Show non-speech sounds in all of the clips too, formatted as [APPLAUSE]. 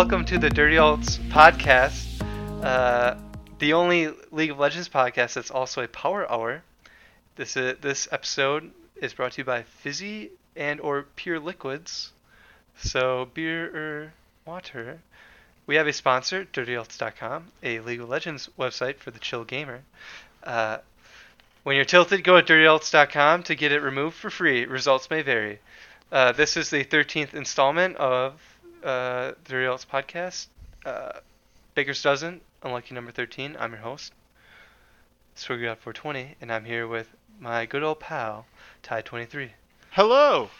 welcome to the DirtyUltz podcast, uh, the only League of Legends podcast that's also a power hour. This is, this episode is brought to you by Fizzy and or Pure Liquids, so beer or water. We have a sponsor, DirtyUltz.com, a League of Legends website for the chill gamer. Uh, when you're tilted, go to DirtyUltz.com to get it removed for free. Results may vary. Uh, this is the 13th installment of uh, the Real podcast. Uh, Baker's Dozen, unlucky number 13. I'm your host, Swiggy 420, and I'm here with my good old pal, Ty23. Hello.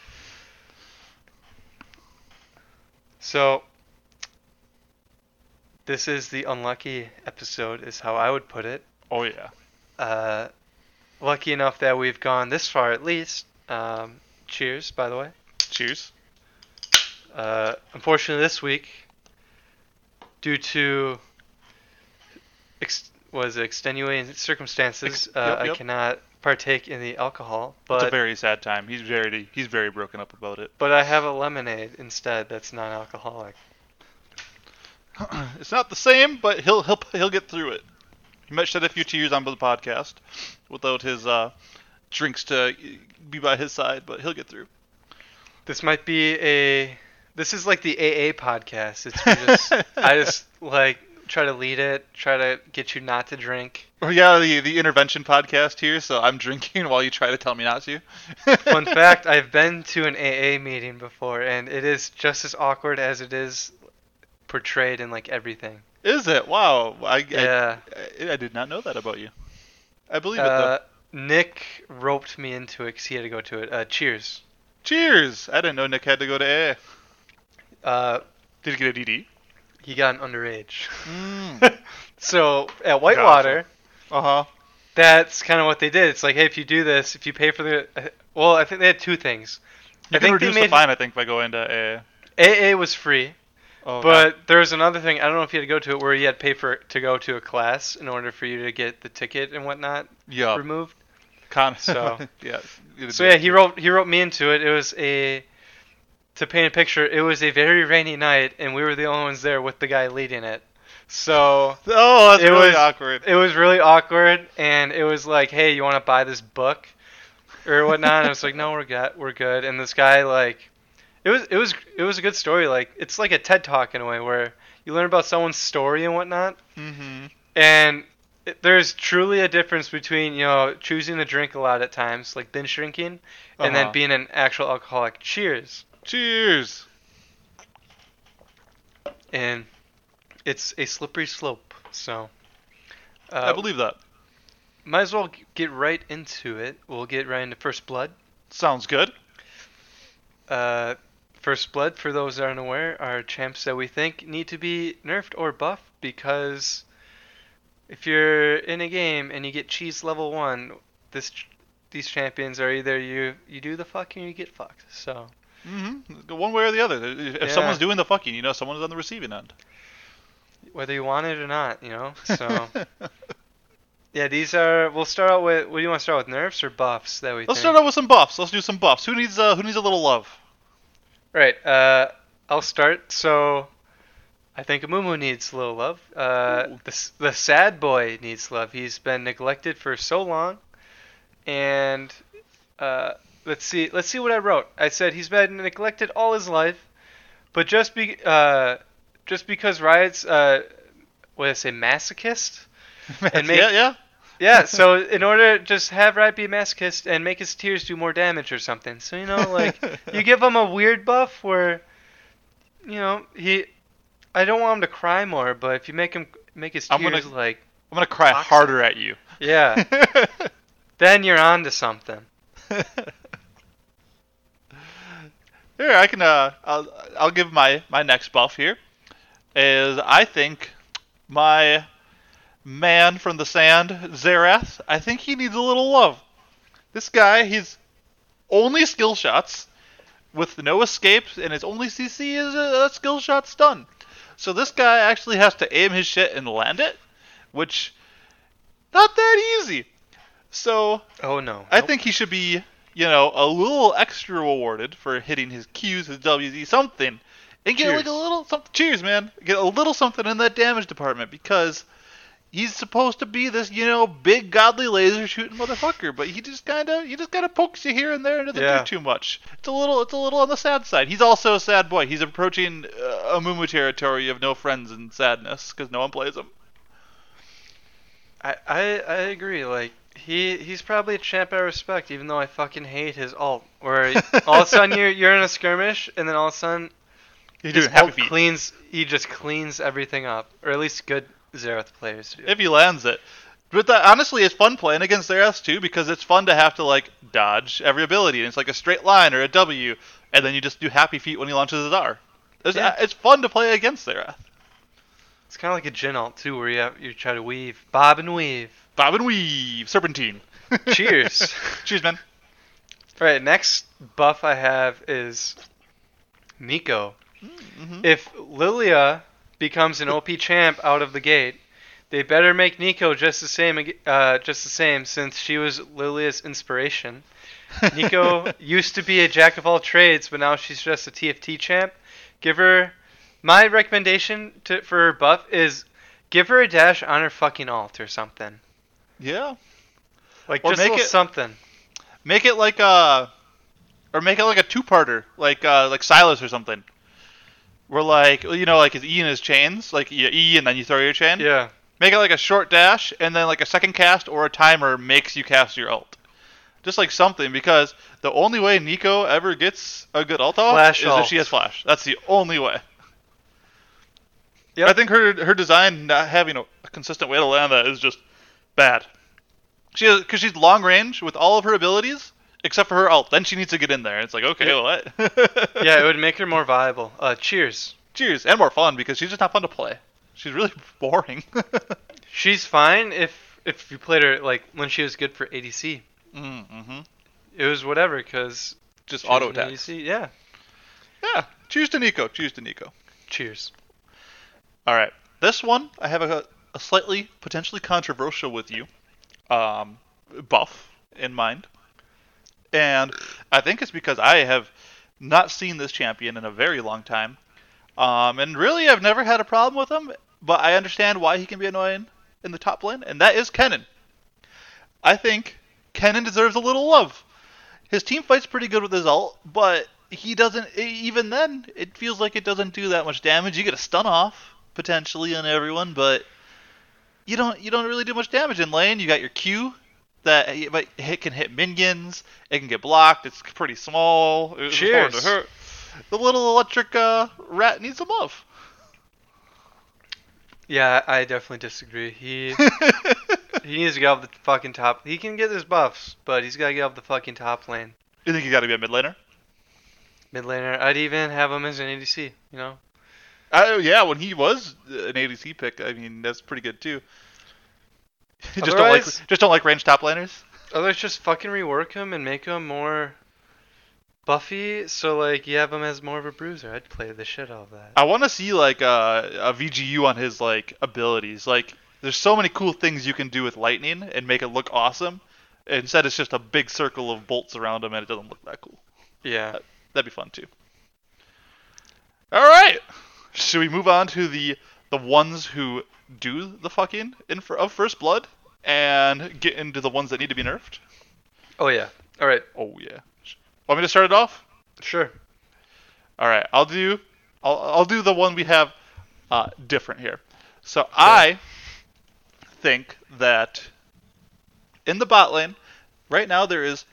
So, this is the unlucky episode, is how I would put it. Oh yeah. Uh, lucky enough that we've gone this far at least. Um, cheers, by the way. Cheers. Uh, unfortunately, this week, due to ex- was extenuating circumstances, Ex- uh, yep, I cannot partake in the alcohol. it's a very sad time. He's very he's very broken up about it. but I have a lemonade instead that's non-alcoholic. [CLEARS THROAT] it's not the same, but he'll he'll he'll get through it. He might shed a few tears on the podcast without his uh, drinks to be by his side, but he'll get through. This might be a. This is like the AA podcast. It's just [LAUGHS] I just like try to lead it, try to get you not to drink. Oh yeah, the the intervention podcast here. So I'm drinking [LAUGHS] while you try to tell me not to. [LAUGHS] Fun fact: I've been to an AA meeting before, and it is just as awkward as it is portrayed in like everything. Is it? Wow. I, Yeah. I, I did not know that about you. I believe it Uh, though. Nick roped me into it because he had to go to it. Uh, cheers. Cheers. I didn't know Nick had to go to AA. Uh, Did he get a DD? he got an underage. Mm. [LAUGHS] so at Whitewater, uh huh. that's kind of what they did. It's like, hey, if you do this, if you pay for the, uh, well, I think they had two things. You I can think reduce the made fine, I think, by going to AA. AA was free, Oh, but there was another thing. I don't know if you had to go to it where you had to pay for to go to a class in order for you to get the ticket and whatnot yeah, removed. con- so- [LAUGHS] yeah. So yeah, he wrote he wrote me into it. It was a to paint a picture. It was a very rainy night, and we were the only ones there with the guy leading it. So Oh, that's it really was- awkward. it was really awkward, and it was like, hey, you want to buy this book or whatnot? and I was like, no, we're good, we're good. And this guy like, it was it was it was a good story. Like it's like a TED talk in a way where you learn about someone's story and whatnot. mm-hmm. And it, there's truly a difference between you know choosing to drink a lot at times, like binge drinking, and then Uh-huh. being an actual alcoholic. Cheers. Cheers. And it's a slippery slope. So uh, I believe that. might as well get right into it. We'll get right into first blood. Sounds good. Uh, first blood, for those that aren't aware, are champs that we think need to be nerfed or buffed because if you're in a game and you get cheese level one, this ch- these champions are either you you do the fucking or you get fucked. So Mm-hmm. One way or the other. If Yeah. someone's doing the fucking, you know, someone's on the receiving end. whether you want it or not, you know. So [LAUGHS] yeah, these are. We'll start out with. What do you want to start with? Nerfs or buffs that we Let's think? start out with some buffs. Let's do some buffs. Who needs uh, who needs a little love? Right. Uh, I'll start. So, I think Amumu needs a little love. Uh, the the sad boy needs love. He's been neglected for so long, and uh, let's see. Let's see what I wrote. I said he's been neglected all his life, but just be uh, just because Riot's uh, what did I say masochist. [LAUGHS] And make- yeah, yeah. Yeah, [LAUGHS] so in order to just have Riot be a masochist and make his tears do more damage or something. So you know, like [LAUGHS] you give him a weird buff where, you know, he, I don't want him to cry more, but if you make him make his tears I'm gonna- like, I'm gonna cry Toxic. harder at you. yeah, then you're on to something. Here, I can. Uh, I'll, I'll give my my next buff here. Is I think my man from the sand, Xerath. I think he needs a little love. This guy, he's only skill shots with no escapes, and his only CC is a, a skill shot stun. So this guy actually has to aim his shit and land it, which not that easy. So Oh no. I Nope. think he should be, you know, a little extra rewarded for hitting his Qs, his Ws, something and get like a little something. Cheers, man. Get a little something in that damage department because he's supposed to be this, you know, big godly laser shooting motherfucker, but he just kind of he just kind of pokes you here and there and doesn't Yeah. do too much. It's a little it's a little on the sad side. He's also a sad boy. He's approaching uh, Amumu territory of no friends and sadness because no one plays him. I, I I agree. Like he he's probably a champ I respect, even though I fucking hate his ult. Where [LAUGHS] all of a sudden you're you're in a skirmish, and then all of a sudden He's his happy cleans. He just cleans everything up, or at least good Xerath players do. if he lands it. But that, honestly, it's fun playing against Xerath too because it's fun to have to like dodge every ability, and it's like a straight line or a W, and then you just do happy feet when he launches his R. It's, Yeah. it's fun to play against Xerath. It's kind of like a Jhin ult too, where you have, you try to weave, bob and weave. Bob and weave, serpentine. [LAUGHS] Cheers. Cheers, man. All right, next buff I have is Neeko. Mm-hmm. If Lillia becomes an OP champ out of the gate, they better make Neeko just the same, uh, just the same, since she was Lillia's inspiration. [LAUGHS] Neeko used to be a jack of all trades, but now she's just a TFT champ. Give her my recommendation to for her buff is give her a dash on her fucking ult or something. Yeah. Like Or just make it- something. Make it like a, or make it like a two-parter, like uh, like Sylas or something. Where like you know like his E and his chains, like you E and then you throw your chain. Yeah. Make it like a short dash, and then like a second cast or a timer makes you cast your ult. Just like something, because the only way Neeko ever gets a good ult off Flash is ult. if she has flash. That's the only way. Yep. I think her her design not having a consistent way to land that is just bad. She because she's long range with all of her abilities except for her ult. Then she needs to get in there. It's like okay, Yeah. what? [LAUGHS] Yeah, it would make her more [LAUGHS] viable. Uh, cheers. Cheers and more fun because she's just not fun to play. She's really boring. [LAUGHS] She's fine if if you played her like when she was good for ADC. mm-hmm. It was whatever because Just auto attack. Yeah. Yeah. Cheers to Neeko. Cheers to Neeko. Cheers. All right. This one, I have a slightly potentially controversial with you um, buff in mind. And I think it's because I have not seen this champion in a very long time. Um, and really, I've never had a problem with him, but I understand why he can be annoying in the top lane, and that is Kennen. I think Kennen deserves a little love. His team fights pretty good with his ult, but he doesn't. Even then, it feels like it doesn't do that much damage. You get a stun off potentially on everyone, but you don't. You don't really do much damage in lane. You got your Q that but it can hit minions. It can get blocked. It's pretty small. It's hard to Cheers. hurt. The little electric uh, rat needs some love. Yeah, I definitely disagree. He [LAUGHS] he needs to get off the fucking top. He can get his buffs, but he's got to get off the fucking top lane. you think you got to be a mid laner? Mid laner, I'd even have him as an ADC. You know. Uh, yeah, when he was an ADC pick, I mean that's pretty good too. [LAUGHS] just don't like just don't like range top laners. Otherwise, just fucking rework him and make him more buffy. So like you have him as more of a bruiser. I'd play the shit out of that. I want to see like uh, a VGU on his like abilities. Like, there's so many cool things you can do with lightning and make it look awesome. Instead, it's just a big circle of bolts around him, and it doesn't look that cool. Yeah. That'd be fun too. All right, should we move on to the the ones who do the fucking in for, of first blood and get into the ones that need to be nerfed? Oh yeah. All right. Oh yeah. Want me to start it off? Sure. All right, I'll do I'll I'll do the one we have uh, different here. So I think that in the bot lane right now there is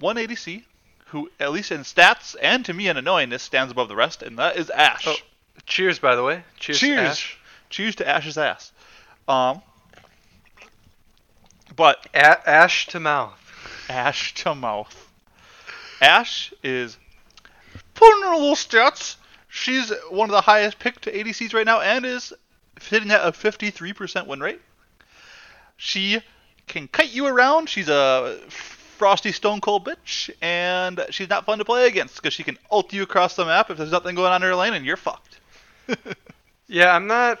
one ADC who, at least in stats and to me in annoyingness, stands above the rest, and that is Ashe. Oh, Cheers, by the way. Cheers. Cheers. Ashe. Cheers to Ashe's ass. Um, but A- ash to mouth. Ashe to mouth. Ash is putting her little stats. She's one of the highest picked ADCs right now and is hitting at a 53% win rate. She can kite you around. She's a frosty stone cold bitch, and she's not fun to play against because she can ult you across the map if there's nothing going on in her lane, and you're fucked. Yeah, I'm not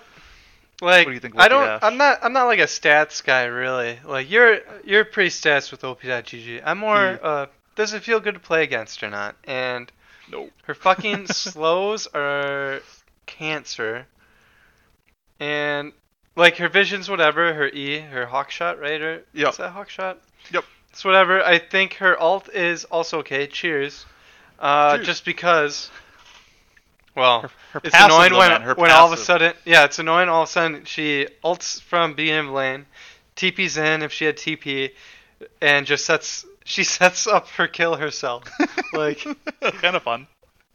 like What do you think, I don't? I'm not I'm not like a stats guy really. Like you're you're pretty stats with op.gg. I'm more Mm. uh does it feel good to play against or not? And Nope. Her fucking [LAUGHS] slows are cancer. And like her vision's whatever, her E, her hawk shot, right? Or Yep. is that hawk shot? Yep. It's whatever. I think her ult is also okay. Cheers. Uh, Cheers. just because. Well, Her, her it's annoying when her when all of a sudden, yeah, it's annoying all of a sudden she ults from of lane, TP's in if she had TP, and just sets [LAUGHS] she sets up her kill herself. [LAUGHS] like, kind of fun.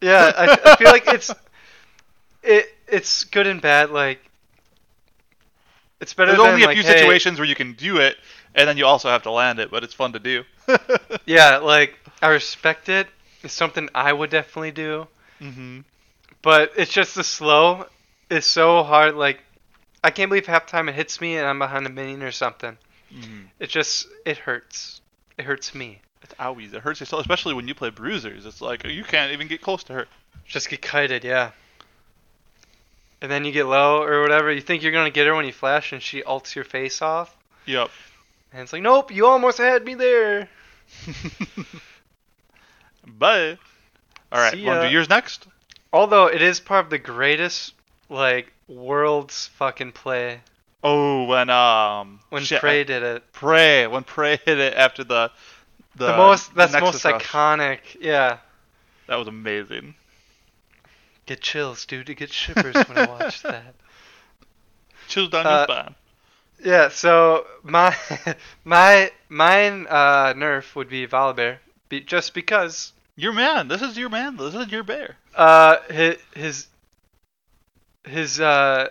yeah, I, I feel like it's it it's good and bad. Like, it's better There's than only a like, few hey- situations where you can do it, and then you also have to land it, but it's fun to do. [LAUGHS] Yeah, like I respect it. It's something I would definitely do. hmm But it's just the slow is so hard. Like, I can't believe half the time it hits me and I'm behind a minion or something. hmm It just it hurts. It hurts me. It's owies. It hurts yourself, especially when you play bruisers. It's like you can't even get close to her. Just get kited, yeah. And then you get low or whatever. You think you're gonna get her when you flash, and she ults your face off. Yep. And it's like, nope, you almost had me there. [LAUGHS] Bye. All right. Want to do yours next? Although it is part of the greatest like world's fucking play Oh, when um when shit, Pray did it. Pray when Pray hit it after the the, The, most that's Nexus most rush. iconic. Yeah. That was amazing. Get chills, dude. It get shivers when I watch [LAUGHS] that. Chills down Uh, your spine. Yeah, so my [LAUGHS] my mine uh, nerf would be Volibear, be, just because Your man. This is your man. This is your bear. uh, his his his uh,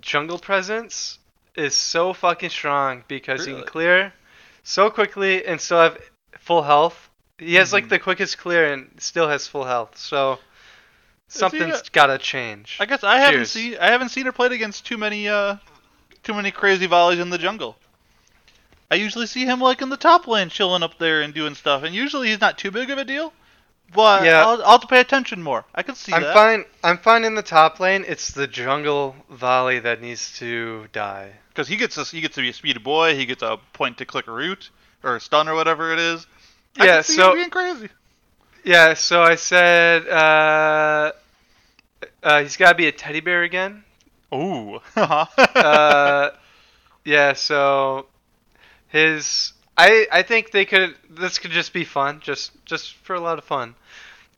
jungle presence is so fucking strong because he Really? can clear so quickly and still have full health. He has like Mhm. the quickest clear and still has full health. So he something's a- gotta change. I guess I haven't seen I haven't seen her played against too many uh too many crazy volleys in the jungle. I usually see him like in the top lane chilling up there and doing stuff, and usually he's not too big of a deal. But Yeah. I'll, I'll have to pay attention more. I can see I'm that. fine. I'm fine in the top lane. It's the jungle volley that needs to die. because he gets a, he gets to be a speed boy. He gets a point to click root or a stun or whatever it is. I Yeah, can see so- being crazy. Yeah, so I said uh, uh, he's got to be a teddy bear again. Ooh. [LAUGHS] Uh, yeah, so his I I think they could this could just be fun, just just for a lot of fun.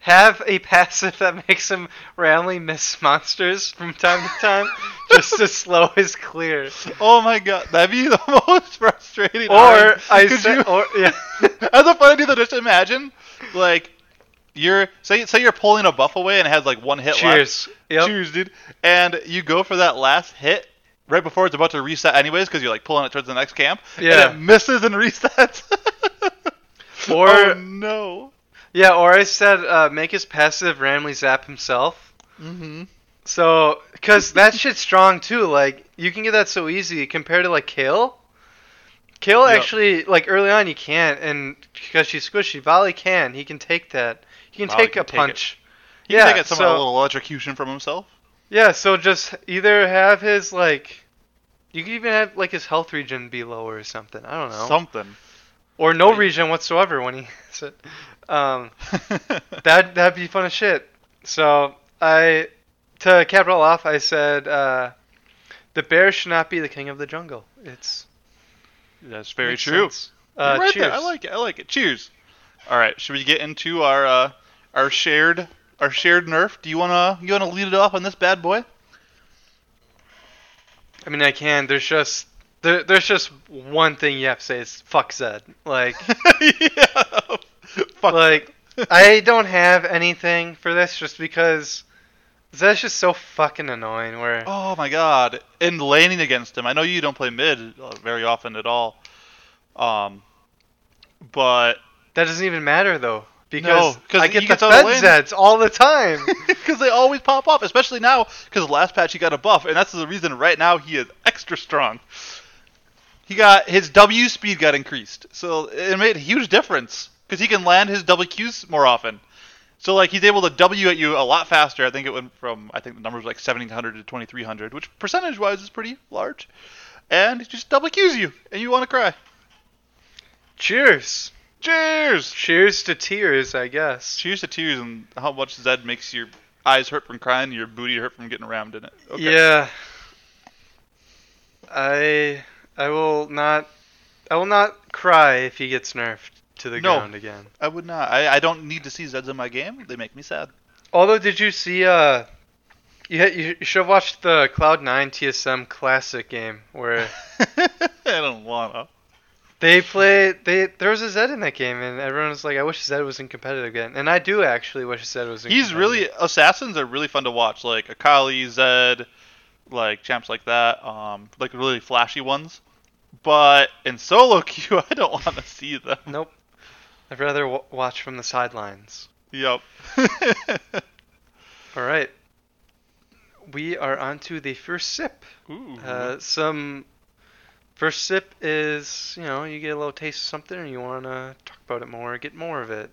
Have a passive [LAUGHS] that makes him randomly miss monsters from time to time, [LAUGHS] just to slow his clear. oh my god, that'd be [LAUGHS] the most frustrating. Or Alright, I could said, you- or yeah. As a fun dude, just imagine, like, you're say say you're pulling a buff away and it has like one hit left. Cheers. Yep. Cheers, dude. And you go for that last hit right before it's about to reset, anyways, because you're like pulling it towards the next camp. Yeah. And it misses and [LAUGHS] resets. [LAUGHS] Or- oh no. Yeah, or I said uh, make his passive randomly zap himself. Mm-hmm. So, because that shit's strong too. Like, you can get that so easy compared to like Kayle. Kayle Yep. actually, like early on, you can't, and because she's squishy, Volley can. He can take that. He can Volley take can a take it. punch. He Yeah, can take it some so- a little electrocution from himself. Yeah, so just either have his like, you could even have like his health regen be lower or something. I don't know, Something. or no Like- regen whatsoever when he [LAUGHS] hits it. Um, [LAUGHS] that that'd be fun as shit. So I, to cap it all off, I said uh, the bear should not be the king of the jungle. It's That's very true. Uh, right cheers. there. I like it. I like it. Cheers. All right. Should we get into our uh, our shared our shared nerf? Do you wanna you wanna lead it off on this bad boy? I mean, I can. There's just there, there's just one thing you have to say is fuck Zed. Like [LAUGHS] yeah. Fuck. like I don't have anything for this just because Zed's just so fucking annoying. Where Oh my god. And laning against him. I know you don't play mid uh, very often at all. Um, but that doesn't even matter though because 'cause I he get the gets out of fed all the time. [LAUGHS] because they always pop up, especially now because last patch he got a buff, and that's the reason right now he is extra strong. He got his W speed got increased, so it made a huge difference because he can land his W Qs more often. So like he's able to W at you a lot faster. I think it went from I think the numbers like 1700 to 2300, which percentage wise is pretty large. And he just double Qs you, and you want to cry. Cheers. Cheers! Cheers to tears, I guess. Cheers to tears and how much Zed makes your eyes hurt from crying, your booty hurt from getting rammed in it. Okay. Yeah. I I will not I will not cry if he gets nerfed to the No. ground again. I would not. I, I don't need to see Zeds in my game. They make me sad. Although, did you see? Uh, you had, you should have watched the Cloud Nine TSM Classic game where [LAUGHS] I don't wanna. They play. They there was a Zed in that game, and everyone was like, "I wish Zed was in competitive again." And I do actually wish Zed was. in He's really assassins are really fun to watch. Like Akali, Zed, like champs like that. Um, like really flashy ones. But in solo [LAUGHS] queue, I don't want to see them. Nope. I'd rather w- watch from the sidelines. Yep. [LAUGHS] All right. We are on to the first sip. Ooh. Uh, some first sip is you know you get a little taste of something and you want to talk about it more, get more of it.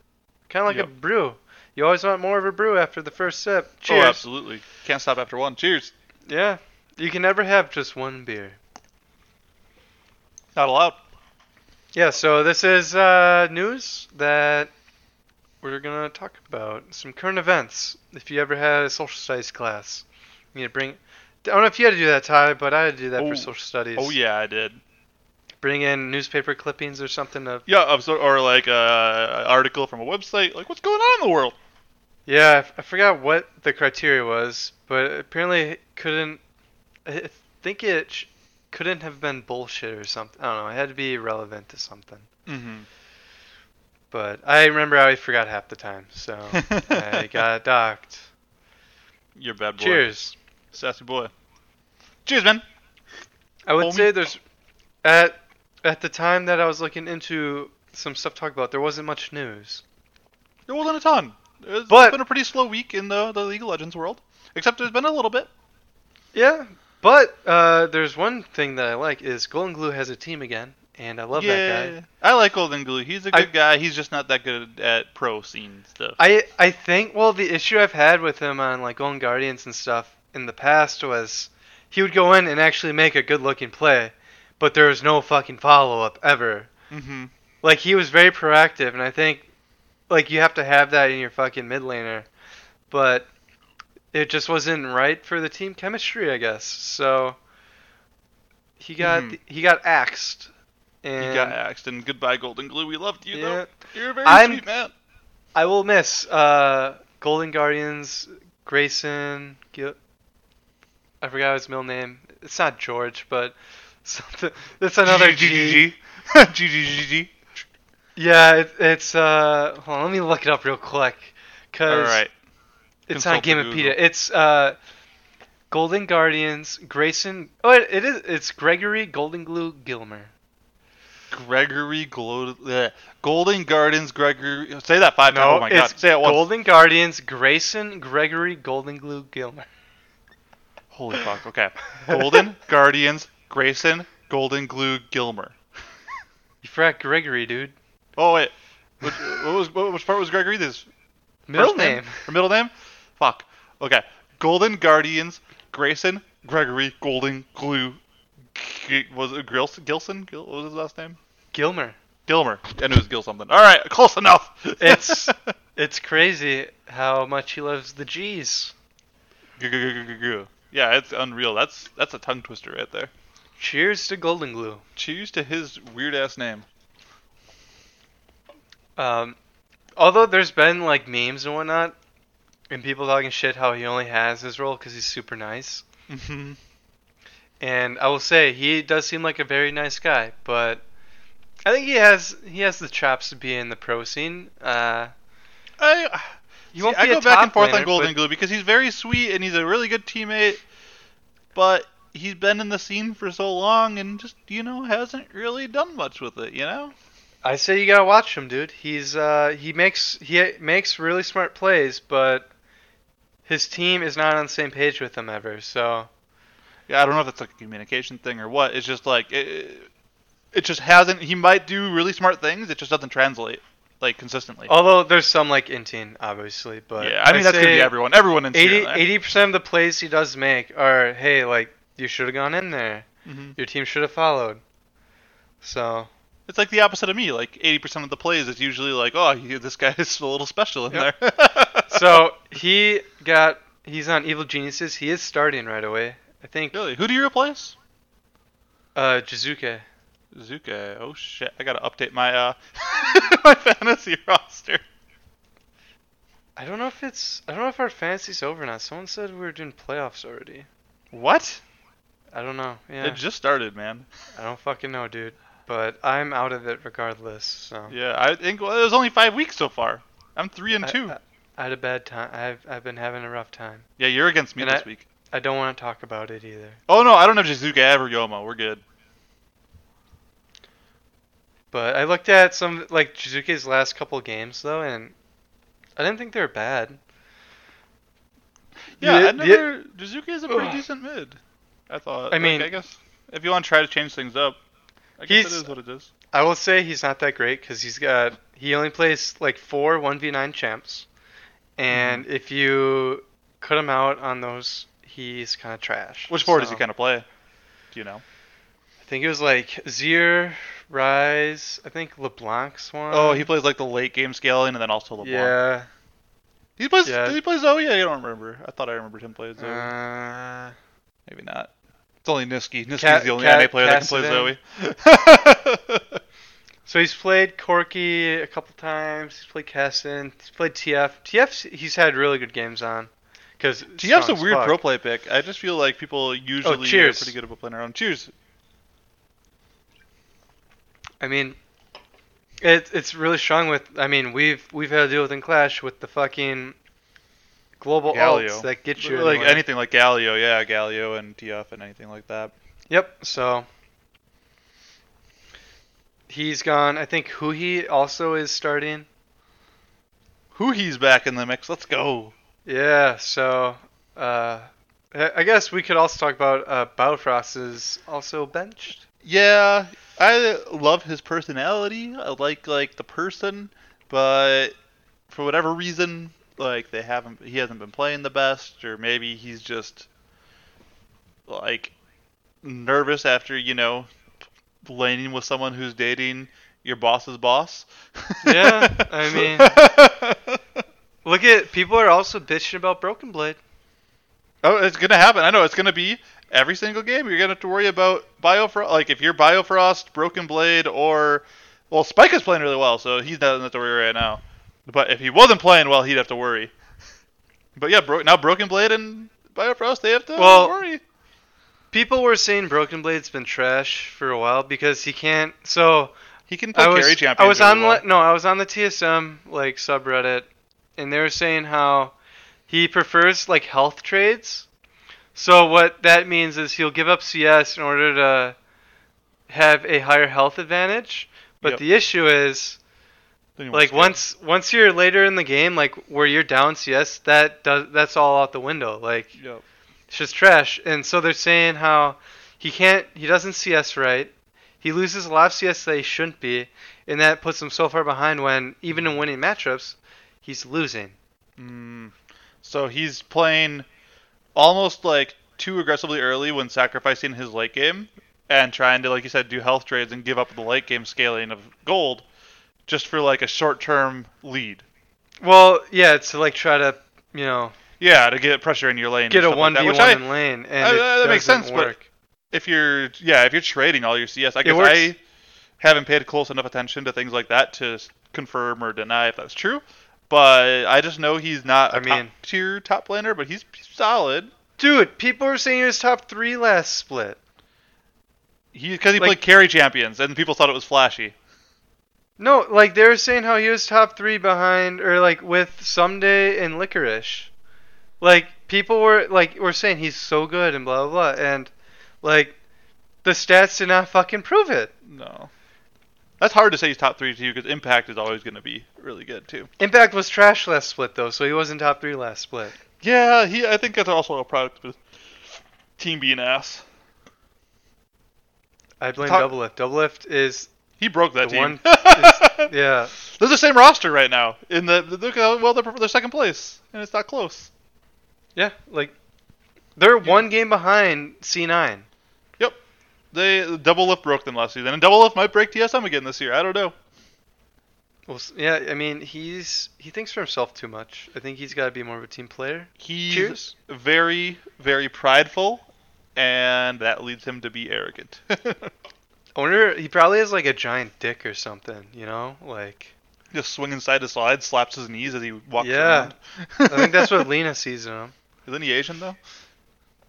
Kind of like Yep. a brew. You always want more of a brew after the first sip. Cheers. Oh, absolutely. Can't stop after one. Cheers. yeah. You can never have just one beer. Not allowed. Yeah. So this is uh, news that we're gonna talk about some current events. If you ever had a social studies class, you need to bring. I don't know if you had to do that, Ty, but I had to do that Oh. for social studies. Oh yeah, I did. Bring in newspaper clippings or something of Yeah, or like a an article from a website. Like, what's going on in the world? Yeah, I f- I forgot what the criteria was, but apparently it couldn't. I think it sh- couldn't have been bullshit or something. I don't know. It had to be relevant to something. Mm-hmm. But I remember I forgot half the time, so [LAUGHS] I got docked. You're a bad boy. Cheers. Sassy boy. Cheers, man. I would Homie. say there's at at the time that I was looking into some stuff to talk about, there wasn't much news. There wasn't a ton. It's But- been a pretty slow week in the the League of Legends world. Except there's been a little bit. Yeah, but uh, there's one thing that I like is Golden Glue has a team again, and I love that guy. I like Golden Glue. He's a good guy. He's just not that good at pro scene stuff. I I think well the issue I've had with him on like Golden Guardians and stuff in the past was he would go in and actually make a good looking play, but there was no fucking follow up ever. mm-hmm. Like he was very proactive, and I think like you have to have that in your fucking mid laner, but it just wasn't right for the team chemistry, I guess. So he got Mhm. he got axed. And He got axed, and goodbye, Golden Glue. We loved you, Yeah. though. You're a very I'm- sweet man. I will miss uh, Golden Guardians, Greyson. Gil- I forgot his middle name. It's not George, but [LAUGHS] something. It's another G. [LAUGHS] GGGG. Yeah, it, it's. Uh, hold on, let me look it up real quick, All cause right. it's Consult not the Gamepedia. Google. It's uh, Golden Guardians, Greyson. Oh, it, it is. It's Gregory Golden Glue Gilmer. Gregory Glo- bleh. Golden Gardens Gregory. Say that five times. No, Oh my god. Say it once. Golden Guardians, Greyson Gregory Golden Glue Gilmer. Holy fuck. [LAUGHS] Okay. Golden Guardians Greyson Golden Glue Gilmer. You forgot Gregory, dude. Oh wait. Which, what was what, which part was Gregory? This Middle first name. or middle name? Fuck. Okay. Golden Guardians Greyson Gregory Golden Glue. G- was it Gilson? Gilson? Gil, what was his last name? Gilmer. Gilmer. I knew it was Gil something. All right, close enough. It's [LAUGHS] it's crazy how much he loves the G's. G-g-g-g-g-g. Yeah, it's unreal. That's that's a tongue twister right there. Cheers to Golden Glue. Cheers to his weird ass name. Um, although there's been like memes and whatnot, and people talking shit how he only has his role because he's super nice. Mm-hmm. And I will say he does seem like a very nice guy, but I think he has he has the chops to be in the pro scene. Uh, I see, won't I be a go back and forth on Golden but- Glue because he's very sweet and he's a really good teammate, but he's been in the scene for so long and just you know hasn't really done much with it. You know. I say you gotta watch him, dude. He's uh he makes he makes really smart plays, but his team is not on the same page with him ever. So Yeah, I don't know if it's like a communication thing or what. It's just like it, it just hasn't. He might do really smart things. It just doesn't translate like consistently. although there's some like inting, obviously, but yeah, I mean that's gonna be everyone. Everyone in 80 percent of the plays he does make are hey like you should have gone in there, hmm your team should have followed. So It's like the opposite of me. Like 80% of the plays is usually like, oh, he- this guy [LAUGHS] is a little special in Yep. there. [LAUGHS] So [LAUGHS] he got he's on Evil Geniuses. He is starting right away. I think really, who do you replace? uh Jiizuke. Zuke. Oh shit! I gotta update my uh [LAUGHS] my fantasy roster. I don't know if it's I don't know if our fantasy's over now. Someone said we were doing playoffs already. What? I don't know. Yeah. It just started, man. I don't fucking know, dude. But I'm out of it regardless. So Yeah, I think well, it was only five weeks so far. I'm three and I- two. I, I had a bad time. I've I've been having a rough time. yeah, you're against me and this I- week. I don't want to talk about it either. Oh no, I don't have Jizuka ever Yoma. We're good. But I looked at some like Jiizuke's last couple games though, and I didn't think they were bad. Yeah, The- I never. Jizuka is a pretty Ugh. decent mid. I thought. I Like, mean- I guess if you want to try to change things up, I guess it is what it is. I will say he's not that great because he's got he only plays like four one v nine champs, and Mm-hmm. if you cut him out on those, he's kind of trash. Which board does So, he kind of play? Do you know? I think it was like Zier, Ryze. I think LeBlanc's one. Oh, he plays like the late game scaling and then also LeBlanc. Yeah. He plays. Yeah. Did he play Zoe? I don't remember. I thought I remembered him playing Zoe. Uh, Maybe not. It's only Nisqy. Nisqy's Cat- the only Cat- NA player that can play Zoe. [LAUGHS] So he's played Corki a couple times. He's played Casson. He's played TF. TF. He's had really good games on. Because TF's a weird pro play pick. I just feel like people usually Oh, are pretty good about playing around. Cheers. I mean, it, it's really strong with. I mean, we've we've had to deal with in Clash with the fucking global Galio. ults that get you like anywhere. anything like Galio, yeah, Galio and TF and anything like that. Yep. So he's gone. I think Huhi also is starting. Who he's back in the mix? Let's go. Yeah. So uh, I I guess we could also talk about uh, Biofrost is also benched. Yeah, I love his personality. I like like the person, but for whatever reason, like they haven't he hasn't been playing the best, or maybe he's just like nervous after you know laning with someone who's dating your boss's boss. Yeah, I [LAUGHS] mean- Look at people are also bitching about Broken Blade. Oh, it's gonna happen. I know it's gonna be every single game. You're gonna have to worry about Biofrost. Like if you're Biofrost, Broken Blade, or well, Spike is playing really well, so he's not have to worry right now. But if he wasn't playing well, he'd have to worry. [LAUGHS] But yeah, bro- now Broken Blade and Biofrost, they have to Well, worry. People were saying Broken Blade's been trash for a while because he can't. So He can play I was carry champions. I was really on well. no, I was on the TSM like subreddit, and they were saying how he prefers like health trades. So what that means is he'll give up CS in order to have a higher health advantage. But Yep. the issue is Then he wants like once once you're later in the game, like where you're down CS, that does that's all out the window. Like Yep. it's just trash. And so they're saying how he can't, he doesn't CS right. He loses a lot of CS that he shouldn't be, and that puts him so far behind when even in winning matchups, he's losing. Mm. So he's playing almost like too aggressively early when sacrificing his late game and trying to, like you said, do health trades and give up the late game scaling of gold just for like a short term lead. Well, yeah, to like try to, you know, Yeah, to get pressure in your lane. get a one v one in lane, and I- it that makes sense, but if you're yeah, if you're trading all your CS, I guess. I haven't paid close enough attention to things like that to confirm or deny if that's true. But I just know he's not a I mean- top tier top laner, but he's solid. Dude, people were saying he was top three last split. He because he Like- played carry champions and people thought it was flashy. No, like they were saying how he was top three behind, or like with Ssumday and Licorice. Like people were like were saying he's so good and blah blah blah, and like the stats did not fucking prove it. No, that's hard to say he's top three to you because impact is always going to be really good too. Impact was trash last split though, so he wasn't top three last split. Yeah, he. I think that's also a product of his team being ass. I blame Talk- Doublelift. Double Lift is He broke that team. one [LAUGHS] is- yeah. They're the same roster right now. In the look how well they're, they're second place, and it's not close. Yeah, like they're one game behind C9. They Doublelift broke them last season, and Doublelift might break TSM again this year. I don't know. Well, yeah, I mean, he's he thinks for himself too much. I think he's got to be more of a team player. He's Cheers. very, very prideful, and that leads him to be arrogant. [LAUGHS] I wonder, he probably has like a giant dick or something, you know? Like, Just swinging side to side, slaps his knees as he walks Yeah. around. I think that's what [LAUGHS] Leena sees in him. Isn't he Asian though?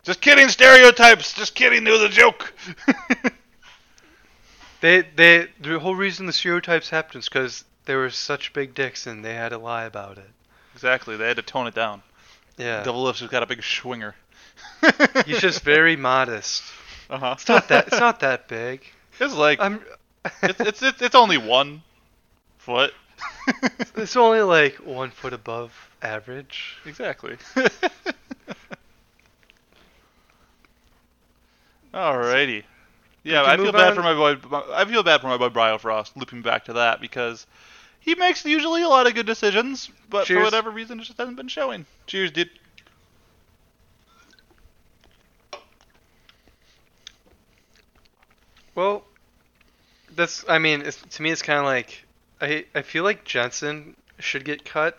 Just kidding, stereotypes. Just kidding. It was a joke. [LAUGHS] They, they, the whole reason the stereotypes happened is because they were such big dicks and they had to lie about it. exactly. They had to tone it down. Yeah. Doublelift's has got a big swinger. [LAUGHS] He's just very modest. Uh huh. It's not that, it's not that big. [LAUGHS] It's like I'm, it's, it's it's it's only one foot. it's only like one foot above average. exactly. Alrighty. Yeah, I feel bad on. for my boy. I feel bad for my boy Biofrost. Looping back to that because he makes usually a lot of good decisions, but for whatever reason, it just hasn't been showing. Cheers, dude. Well, that's. I mean, it's, to me, it's kind of like I. I feel like Jensen should get cut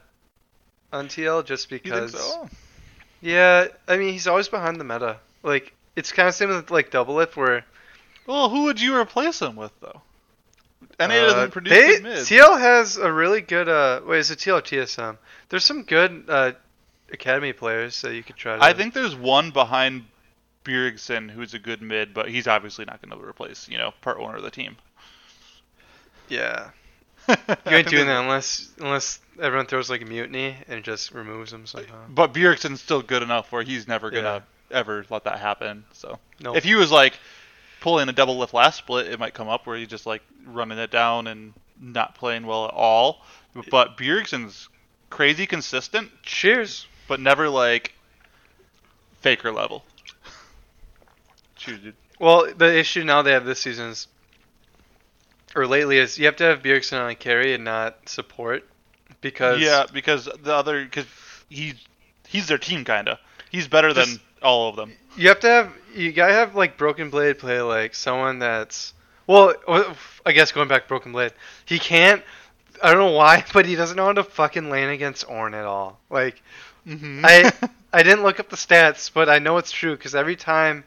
on TL just because. so? Yeah, I mean, he's always behind the meta. Like, it's kind of same with like Doublelift, where Well, who would you replace him with though? NA uh, doesn't produce they, good mid. TL has a really good. Uh, wait, is it TL or TSM? There's some good uh, academy players that you could try. To, I think there's one behind Bjergsen who's a good mid, but he's obviously not going to replace, you know, part owner of the team. Yeah, you [LAUGHS] you ain't doing that unless unless everyone throws like a mutiny and just removes him somehow. But Bjergsen's still good enough where he's never gonna ever let that happen. So No. if he was like pulling a Doublelift last split, it might come up where he's just like running it down and not playing well at all. But Bjergsen's crazy consistent, Cheers. but never like faker level. Cheers, dude. Well, the issue now they have this season is, or lately is, you have to have Bjergsen on carry and not support, because Yeah, because the other because he's he's their team kinda. He's better than Just- all of them. you have to have you gotta have like Broken Blade play like someone that's well, I guess going back Broken Blade, he can't. I don't know why, [LAUGHS] but he doesn't know how to fucking lane against Ornn at all. Like Mm-hmm. I [LAUGHS] I didn't look up the stats, but I know it's true because every time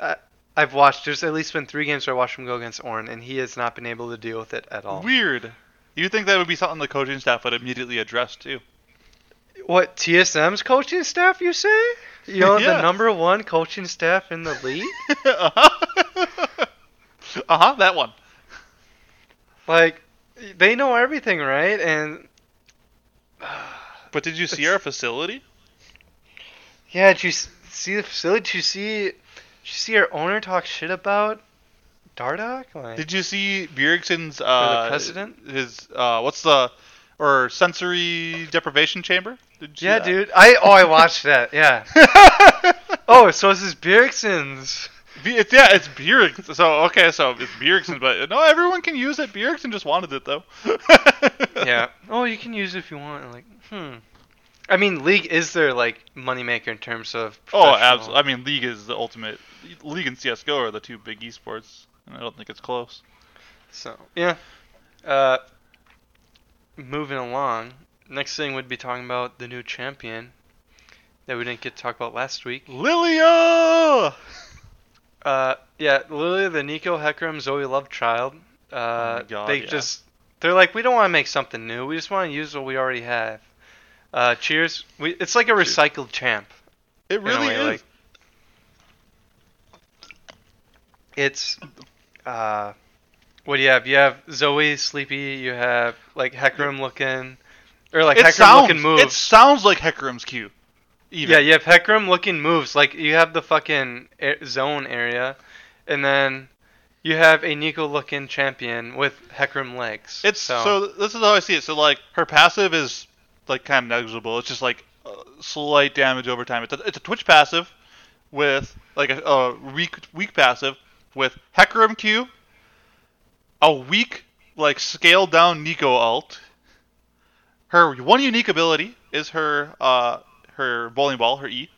uh, I've watched, there's at least been three games where I watched him go against Ornn, and he has not been able to deal with it at all. Weird. You think that would be something the coaching staff would immediately address too? What TSM's coaching staff? You say? [LAUGHS] You know Yeah. the number one coaching staff in the league. [LAUGHS] uh-huh. uh-huh, that one. like they know everything, right? And But did you see our facility? yeah, did you see the facility? Did you see? Did you see our owner talk shit about Dardoch? Like, Did you see Bjergsen's uh president? his uh what's the or sensory deprivation chamber? Yeah, see dude. I oh I watched that. Yeah. [LAUGHS] Oh, so this is Bjergsen's. It's, yeah, it's Bjergsen. So okay, so it's Bjergsen, but no, everyone can use it. Bjergsen just wanted it though. [LAUGHS] Yeah. Oh, you can use it if you want. Like, hmm. I mean, League is their like moneymaker in terms of. Oh, absolutely. I mean, League is the ultimate. League and CS:GO are the two big esports, and I don't think it's close. So yeah. Uh, moving along. Next thing we'd be talking about the new champion that we didn't get to talk about last week. Lillia. Uh, yeah, Lillia, the Neeko Hecarim Zoe Love child. Uh, Oh God, they yeah. just they're like we don't want to make something new. We just want to use what we already have. Uh, cheers. We it's like a Cheers. recycled champ. It really way, is. like- It's uh, what do you have? You have Zoe Sleepy. You have like Hecarim looking, or like it Hecarim sounds. looking moves. It sounds like Hecarim's Q. Even. Yeah, you have Hecarim looking moves. Like you have the fucking zone area, and then you have a Neeko looking champion with Hecarim legs. It's so. This is how I see it. So like her passive is like kind of negligible. It's just like uh, slight damage over time. It's a, it's a Twitch passive with like a, a weak weak passive with Hecarim Q, a weak like scaled down Neeko ult. Her one unique ability is her uh her bowling ball, her E,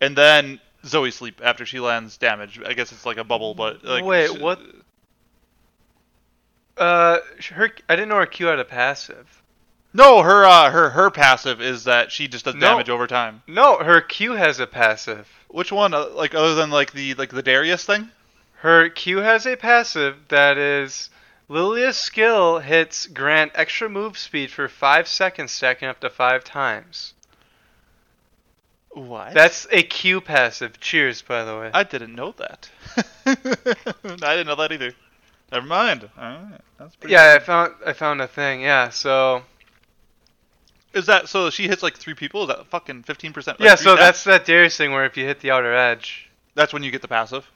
and then Zoe sleep after she lands damage. I guess it's like a bubble, but like Wait, she- what? Uh, her I didn't know her Q had a passive. No, her uh, her her passive is that she just does No. damage over time. No, her Q has a passive. Which one? Uh, like other than like the like the Darius thing? Her Q has a passive that is Lillia's skill hits grant extra move speed for five seconds, stacking up to five times. What? That's a Q passive. Cheers, by the way. I didn't know that. [LAUGHS] I didn't know that either. Never mind. Alright, that's pretty yeah, I found I found a thing. Yeah, so Is that so? She hits like three people. Is that fucking fifteen percent? yeah, so that's that Darius thing where if you hit the outer edge, that's when you get the passive.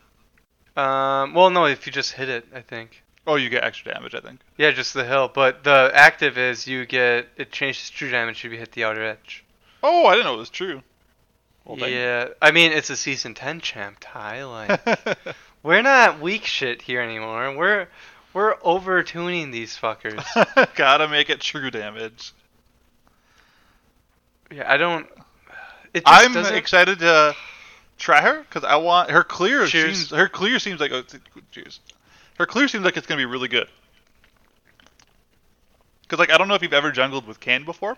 Um, well, no, if you just hit it, I think. Oh, you get extra damage. I think. Yeah, just the hill. But the active is you get it changes true damage if you hit the outer edge. Oh, I didn't know it was true. Well, dang. yeah, I mean it's a season ten champ tie. Like [LAUGHS] we're not weak shit here anymore. We're we're over tuning these fuckers. [LAUGHS] Gotta make it true damage. yeah, I don't. I'm excited to try her because I want her clear. Cheers. Seems, her clear seems like oh, cheers. Her clear seems like it's gonna be really good. Because like I don't know if you've ever jungled with Kayn before,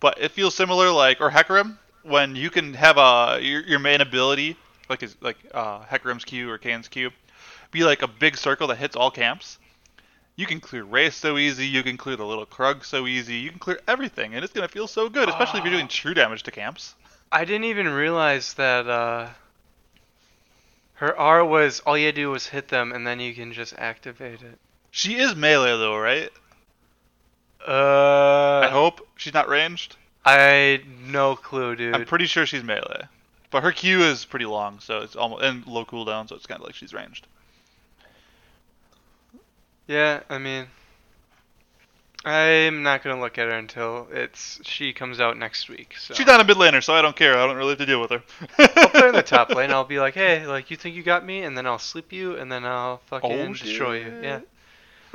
but it feels similar like or Hecarim when you can have a your, your main ability like is like uh, Hecarim's Q or Kayn's Q be like a big circle that hits all camps. You can clear Wraith so easy. You can clear the little Krug so easy. You can clear everything, and it's gonna feel so good, especially if you're doing true damage to camps. I didn't even realize that uh, her R was all you do was hit them and then you can just activate it. She is melee though, right? Uh, I hope she's not ranged. I no clue, dude. I'm pretty sure she's melee, but her Q is pretty long, so it's almost and low cooldown, so it's kind of like she's ranged. yeah, I mean, I'm not gonna look at her until it's she comes out next week. So She's not a mid laner, so I don't care. I don't really have to deal with her. I'll her in the top [LAUGHS] lane. I'll be like, hey, like you think you got me, and then I'll sleep you, and then I'll fucking Oh, destroy you. Yeah,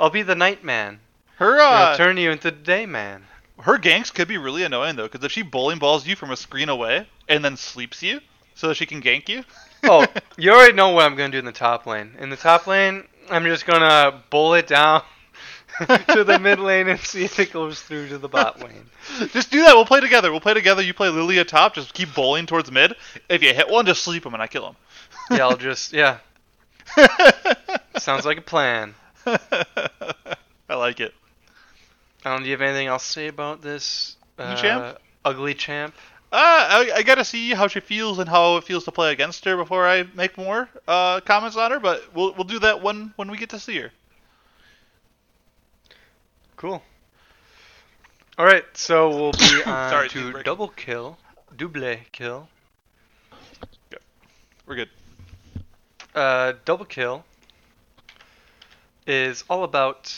I'll be the night man. Her And I'll uh, turn you into the day man. her ganks could be really annoying though, because if she bowling balls you from a screen away and then sleeps you so that she can gank you. Oh, [LAUGHS] you already know what I'm gonna do in the top lane. In the top lane, I'm just gonna bowl it down [LAUGHS] to the mid lane and see if it goes through to the bot lane. just do that. We'll play together. We'll play together. You play Lillia top. Just keep bowling towards mid. If you hit one, just sleep him and I kill him. Yeah, I'll just yeah. [LAUGHS] Sounds like a plan. [LAUGHS] I like it. Um, do you have anything else to say about this uh, champ? ugly champ? Uh, I, I gotta see how she feels and how it feels to play against her before I make more uh, comments on her. But we'll we'll do that when when we get to see her. Cool. All right, so we'll be [COUGHS] on Sorry, to dude, double kill, double kill. We're good. Uh, double kill is all about.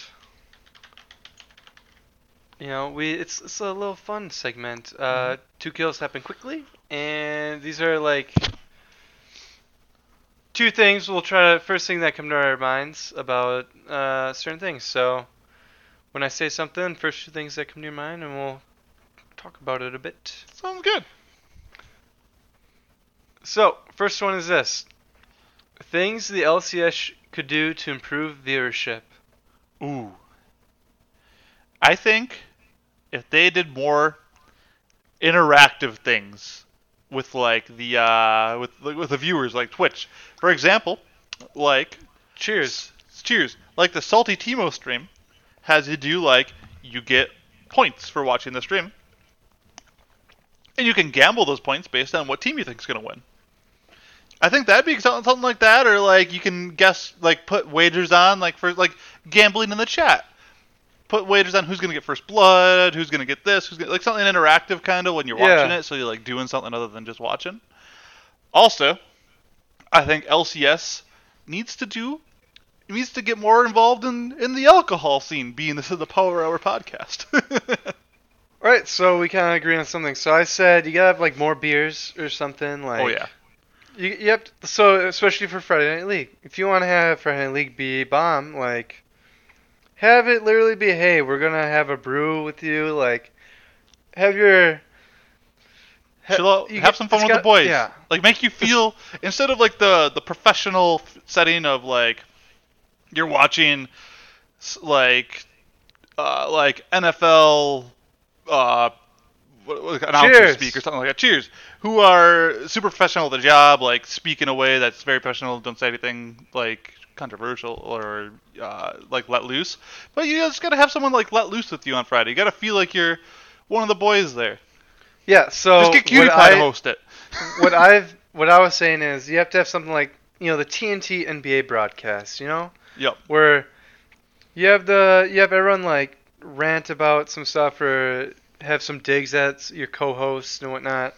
You know, we it's it's a little fun segment. Uh, two kills happen quickly, and these are like two things. We'll try to first thing that come to our minds about uh, certain things. So when I say something, first two things that come to your mind, and we'll talk about it a bit. Sounds good. So, first one is this. Things the LCS could do to improve viewership. Ooh. I think if they did more interactive things with like the uh with with the viewers like Twitch. For example, like Cheers. cheers, like the Salty Teemo stream has you do like you get points for watching the stream. And you can gamble those points based on what team you think is going to win. I think that'd be something, something like that, or like you can guess, like put wagers on, like for like gambling in the chat. Put wagers on who's gonna get first blood, who's gonna get this, who's gonna like something interactive kind of when you're Yeah. watching it, so you're like doing something other than just watching. Also, I think LCS needs to do needs to get more involved in in the alcohol scene, being this is the Power Hour podcast. [LAUGHS] Alright, so we kind of agree on something. So I said you gotta have like more beers or something. Like, oh yeah, You, yep. So especially for Friday Night League, if you want to have Friday Night League be bomb, like, have it literally be, hey, we're gonna have a brew with you. Like, have your Ha- chill out, you have get- some fun with the boys. Yeah. Like make you feel instead of like the the professional setting of like you're watching like uh, like NFL uh what, announcers speak or something like that. Cheers. Who are super professional at the job, like speak in a way that's very professional. Don't say anything like controversial or uh, like let loose. But you just gotta have someone like let loose with you on Friday. You gotta feel like you're one of the boys there. Yeah. So just get QTpie to host it. [LAUGHS] what I've what I was saying is you have to have something like you know the TNT NBA broadcast, you know, Yep. where you have the you have everyone like rant about some stuff or have some digs at your co-hosts and whatnot.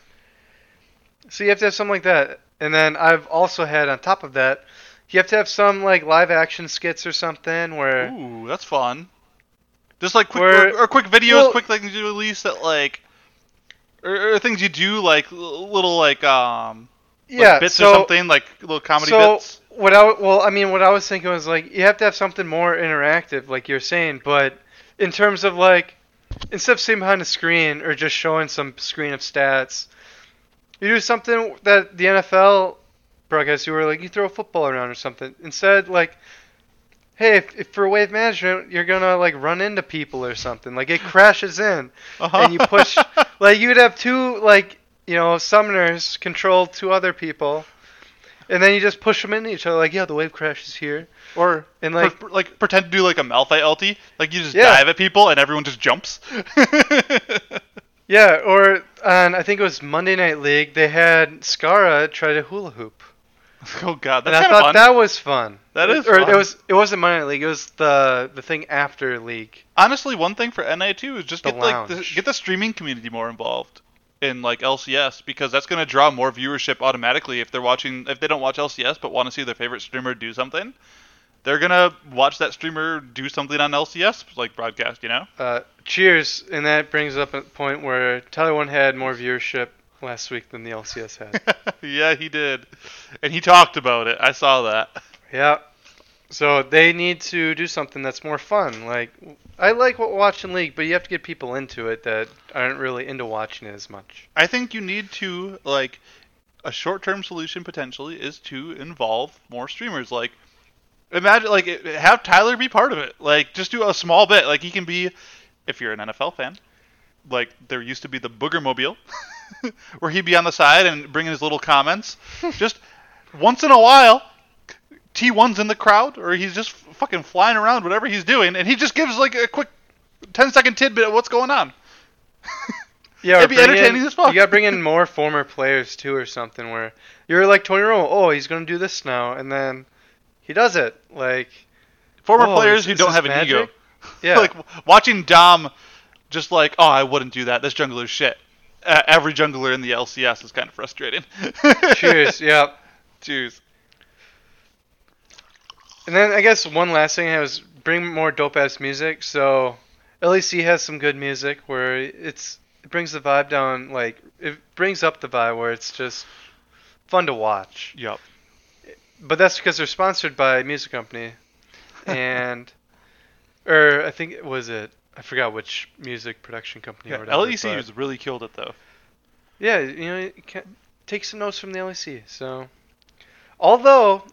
So you have to have something like that, and then I've also had on top of that, you have to have some like live action skits or something where Ooh, that's fun. Just like quick Where- or, or quick videos, well- quick things you release that like, or, or things you do like little like um like yeah bits so, or something like little comedy so bits. What I well I mean what I was thinking was like you have to have something more interactive like you're saying but in terms of like instead of sitting behind a screen or just showing some screen of stats you do something that the NFL broadcast you were like you throw a football around or something. Instead like hey if, if for wave management you're gonna like run into people or something. Like it crashes in. Uh-huh. and you push [LAUGHS] like you'd have two like you know summoners control two other people and then you just push them into each other like yeah the wave crashes here or and like like like pretend to do like a Malphite ult, like you just Yeah. dive at people and everyone just jumps. [LAUGHS] yeah or on i think it was monday night league they had Skara try to hula hoop [LAUGHS] oh god, and that's i kind of thought fun. that was fun That is or fun. it was it wasn't monday night league it was the the thing after league Honestly, one thing for NA too is just The get like the, lounge. get the streaming community more involved in like LCS because that's going to draw more viewership automatically if they're watching if they don't watch LCS but want to see their favorite streamer do something. They're gonna watch that streamer do something on LCS, like broadcast, you know. uh, cheers and that brings up a point where tyler one had more viewership last week than the lcs had [LAUGHS] yeah, he did, and he talked about it. I saw that. Yeah. So they need to do something that's more fun. Like I like wa- watching League, but you have to get people into it that aren't really into watching it as much. I think you need to like a short-term solution potentially is to involve more streamers. Like imagine like have Tyler be part of it. Like just do a small bit. Like he can be if you're an NFL fan. Like there used to be the Booger Mobile [LAUGHS] where he'd be on the side and bring in his little comments. [LAUGHS] just once in a while T1's in the crowd or he's just fucking flying around whatever he's doing and he just gives like a quick 10 second tidbit of what's going on. [LAUGHS] Yeah, It'd be entertaining in- as fuck. You gotta bring in more former players too, or something where you're like Tony Romo. Oh, he's gonna do this now, and then he does it. Like Former Oh, players who don't have an ego. [LAUGHS] yeah, like watching Dom, just like, oh, I wouldn't do that. This jungler's shit. Uh, every jungler in the LCS is kind of frustrating. [LAUGHS] cheers. Yeah. Cheers. And then I guess one last thing I was bring more dope ass music. So LEC has some good music where it's it brings the vibe down. Like it brings up the vibe where it's just fun to watch. Yup. But that's because they're sponsored by a music company, [LAUGHS] and or I think it was it. I forgot which music production company Yeah, or whatever. LEC has really killed it though. yeah, you know, you take some notes from the LEC. So, although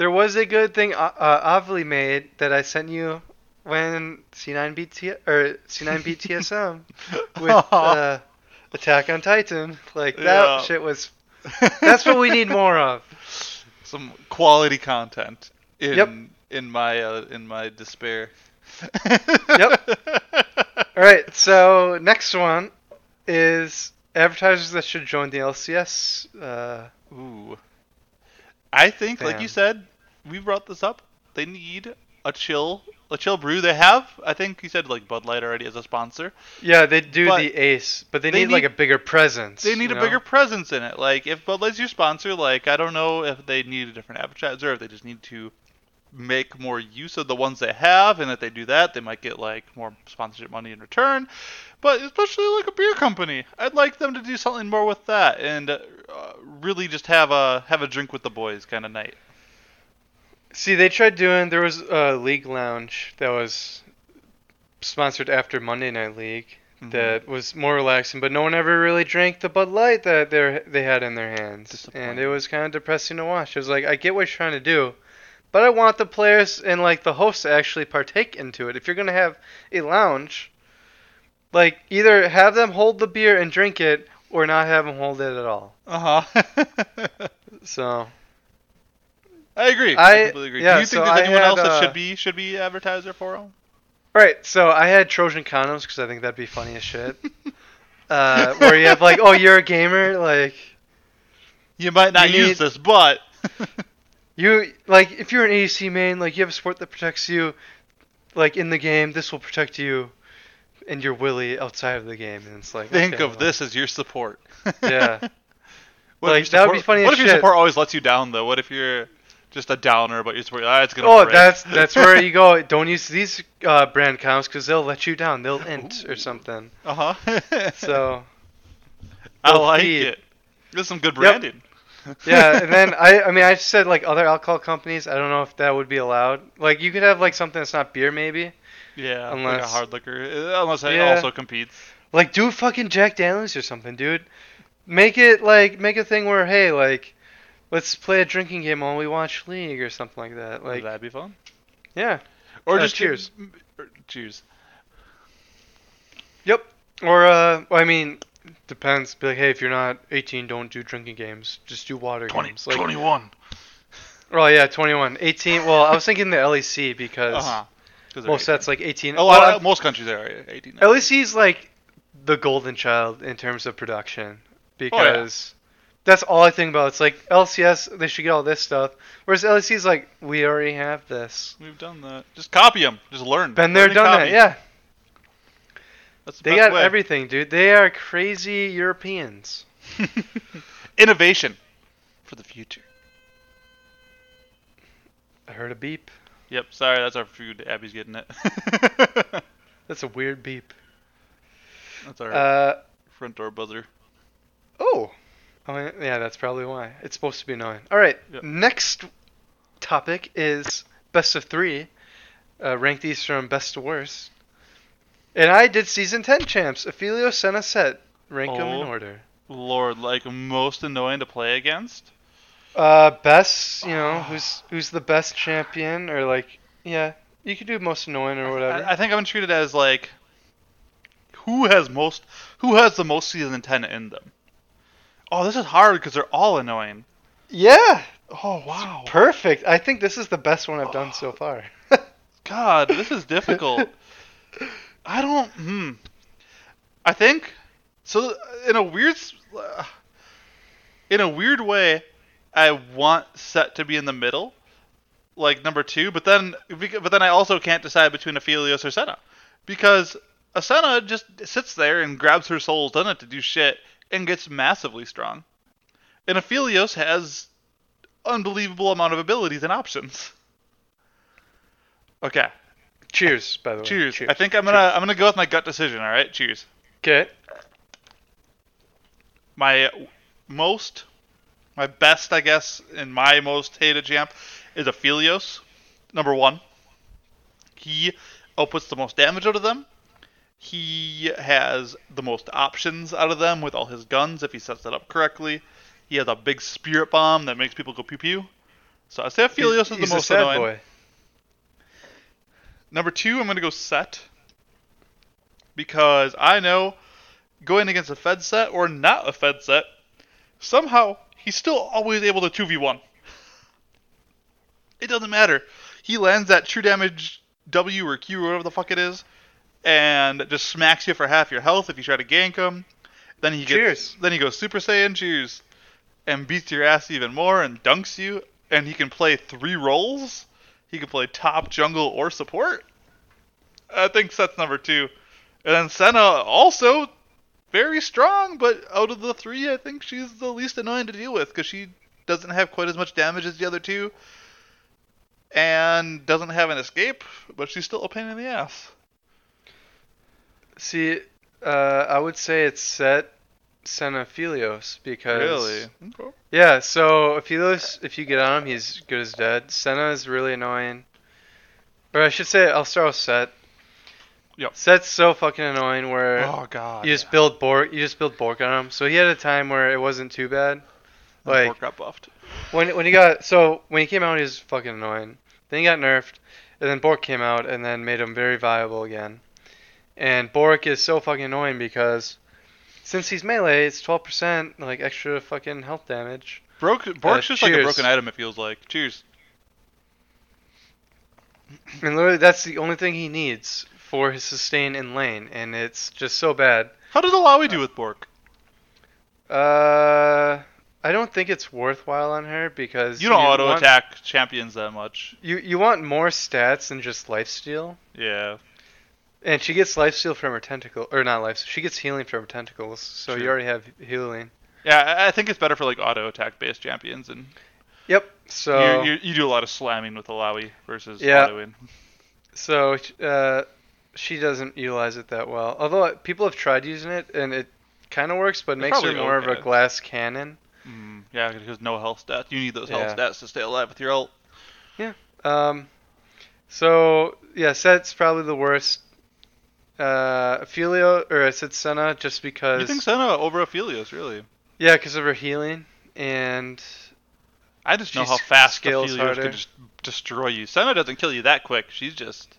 there was a good thing uh, uh, Avli made that I sent you when C9 beat T- or C9 beat TSM [LAUGHS] with uh, Attack on Titan. Like that Yeah. shit was. [LAUGHS] That's what we need more of. Some quality content in Yep. in my uh, in my despair. Yep. [LAUGHS] All right, so next one is advertisers that should join the LCS. Uh, Ooh. I think, like you said, we brought this up. They need a chill, a chill brew. They have, I think you said, like Bud Light already as a sponsor. yeah, they do But the Ace, but they, they need, like a bigger presence. They need a know? bigger presence in it. Like if Bud Light's your sponsor, like I don't know if they need a different advertiser, or if they just need to make more use of the ones they have, and if they do that, they might get like more sponsorship money in return. But especially like a beer company, I'd like them to do something more with that, and uh, really just have a have a drink with the boys kind of night. See, they tried doing. There was a League Lounge that was sponsored after Monday Night League Mhm. that was more relaxing, but no one ever really drank the Bud Light that they they had in their hands, and it was kind of depressing to watch. It was like I get what you're trying to do, but I want the players and like the hosts to actually partake into it. If you're gonna have a lounge, like either have them hold the beer and drink it, or not have them hold it at all. Uh huh. [LAUGHS] So I agree. I- I completely agree. yeah, Do you so think there's anyone had, else that uh, should be should be advertised there for them? Right, so I had Trojan condoms because I think that'd be funny as shit. [LAUGHS] uh, where you have like, oh, you're a gamer, like You might not You use need- this, but [LAUGHS] you like if you're an ADC main, like you have a sport that protects you, like in the game, this will protect you, and your willy outside of the game, and it's like think okay, of well, this as your support. Yeah. [LAUGHS] What Like, your that would be support- funny What if your support always lets you down though? What if you're just a downer, but your support? Ah, it's gonna. Oh, break. that's that's where you [LAUGHS] go. Don't use these uh, brand comps because they'll let you down. They'll int or something. Uh huh. [LAUGHS] So I like feed. it. There's some good branding. [LAUGHS] yeah, and then I I mean I said like other alcohol companies. I don't know if that would be allowed. Like you could have like something that's not beer maybe. yeah, like a hard liquor, uh, unless it Yeah. also competes. Like do fucking Jack Daniels or something, dude. Make it like make a thing where hey like let's play a drinking game while we watch League or something like that. Like That'd be fun. yeah. Or Uh, just cheers. or cheers. Yep. Or uh I mean depends. Be like hey if you're not 18 don't do drinking games. Just do water 20, games. Like 21. Oh yeah, 21. 18. Well, I was thinking the LEC because Uh huh. most that's like 18. A lot. Of, most countries are 18. LEC is like the golden child in terms of production Oh, because that's all I think about. It's like LCS, they should get all this stuff, whereas LEC is like we already have this. We've done that. Just copy them. Just learn. Been there, done that. Yeah, That's the they got way. everything, dude. They are crazy Europeans. [LAUGHS] Innovation for the future. I heard a beep. Yep. Sorry, that's our food. Abby's getting it. [LAUGHS] That's a weird beep. that's our Uh front door buzzer. Oh. Oh yeah, that's probably why. It's supposed to be annoying. All right. Yep. Next topic is best of three. Uh, rank these from best to worst. And I did season ten champs. Ophelio Senna Sett. Rank them in Oh. order. Lord, like most annoying to play against. Uh, best. You know who's who's the best champion or like yeah. You could do most annoying or whatever. I, I think I'm gonna treat it as like who has most who has the most season ten in them. Oh, this is hard because they're all annoying. yeah. Oh wow. Perfect. I think this is the best one I've done so far. [LAUGHS] God, this is difficult. [LAUGHS] I don't. Hmm. I think so. In a weird, uh, in a weird way, I want Sett to be in the middle, like number two. But then, but then I also can't decide between Aphelios or Senna, because Asena just sits there and grabs her souls, doesn't have to do shit, and gets massively strong. And Aphelios has unbelievable amount of abilities and options. Okay. Cheers, by the way. Cheers. Cheers. I think I'm gonna I'm gonna go with my gut decision. All right. Cheers. Okay. My most, my best, I guess, and my most hated champ is Aphelios, number one. He outputs the most damage out of them. He has the most options out of them with all his guns if he sets that up correctly. He has a big spirit bomb that makes people go pew pew. So I say Aphelios He's is the a most sad annoying. boy. Number two, I'm going to go Sett because I know going against a Fed Sett or not a Fed Sett, somehow he's still always able to 2v1. It doesn't matter. He lands that true damage W or Q or whatever the fuck it is, and just smacks you for half your health if you try to gank him. Then he gets, Cheers. then he goes Super Saiyan cheers, and beats your ass even more and dunks you. And he can play three roles. He can play top, jungle, or support. I think Sett's number two. And then Senna also very strong, but out of the three, I think she's the least annoying to deal with because she doesn't have quite as much damage as the other two, and doesn't have an escape, but she's still a pain in the ass. See, uh, I would say it's Sett Senna Philios because Really? Okay. Yeah, so Aphelios, if you get on him, he's good as dead. Senna is really annoying. Or I should say, I'll start with Sett. Yep. Sett's so fucking annoying where Oh god. you just yeah. build Bork. You just build Bork on him. So he had a time where it wasn't too bad. Like Bork got buffed. when when he got so when he came out, he was fucking annoying. Then he got nerfed, and then Bork came out and then made him very viable again. And Bork is so fucking annoying because since he's melee, it's 12% like extra fucking health damage. Broke. Bork's just like a cheers. broken item. It feels like. Cheers. And literally, that's the only thing he needs for his sustain in lane, and it's just so bad. How does Illaoi do with Bork? Uh, I don't think it's worthwhile on her because You don't auto want- attack champions that much. You you want more stats than just lifesteal, Yeah. And she gets life steal from her tentacle, or not life. She gets healing from her tentacles, so you already have healing. Yeah, I- think it's better for like auto attack based champions, and Yep. So you, you you do a lot of slamming with Illaoi versus Yeah. autoing. so uh, she doesn't utilize it that well. Although people have tried using it, and it kind of works, but It's makes her more of a glass cannon. Mm, yeah, because no health stats. You need those health Yeah. stats to stay alive with your ult. Yeah. Um, so yeah, Sett's probably the worst. Uh, Ophelio or I said Senna just because You think Senna over Aphelios, really? yeah, because of her healing and I just know how fast harder. can just destroy you. Senna doesn't kill you that quick. She's just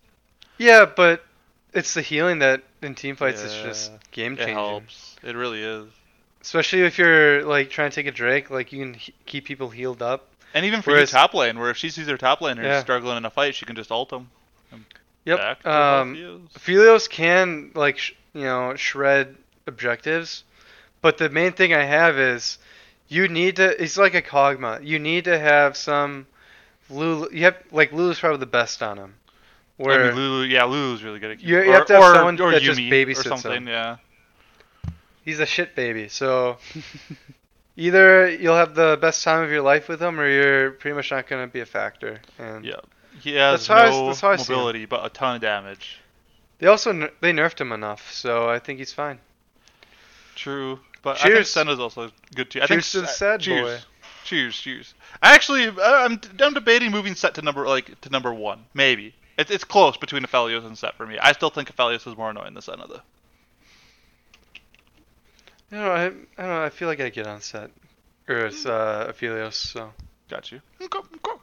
yeah, but it's the healing that in team fights is just Yeah, game it helps. It really is. Especially if you're like trying to take a Drake, like you can he- keep people healed up. And even for Whereas- you top lane, where if she sees her top laner Yeah. struggling in a fight, she can just ult them. Yep. Um, can like sh- you know shred objectives, but the main thing I have is you need to. It's like a Kog'Maw. You need to have some Lulu. You have like Lulu's probably the best on him. I mean, Lulu, yeah, Lulu's really good at You- you or, have to have or, someone or that just Yuumi babysits or something. him. Yeah. he's a shit baby. So [LAUGHS] either you'll have the best time of your life with him, or you're pretty much not gonna be a factor. And Yeah. He has That's how I- no that's how I mobility, but a ton of damage. they also ner- they nerfed him enough, so I think he's fine. True, but I think Cheers. Senna's also good too. I think Cheers to the sad cheers. boy. Cheers, cheers. I actually, I'm, I'm debating moving Sett to number like to number one, maybe. It's it's close between Aphelios and Sett for me. I still think Aphelios is more annoying than Senna though. You know, I, I don't know. I feel like I get on Sett, or it's uh, Aphelios. So Got you. Okay, okay.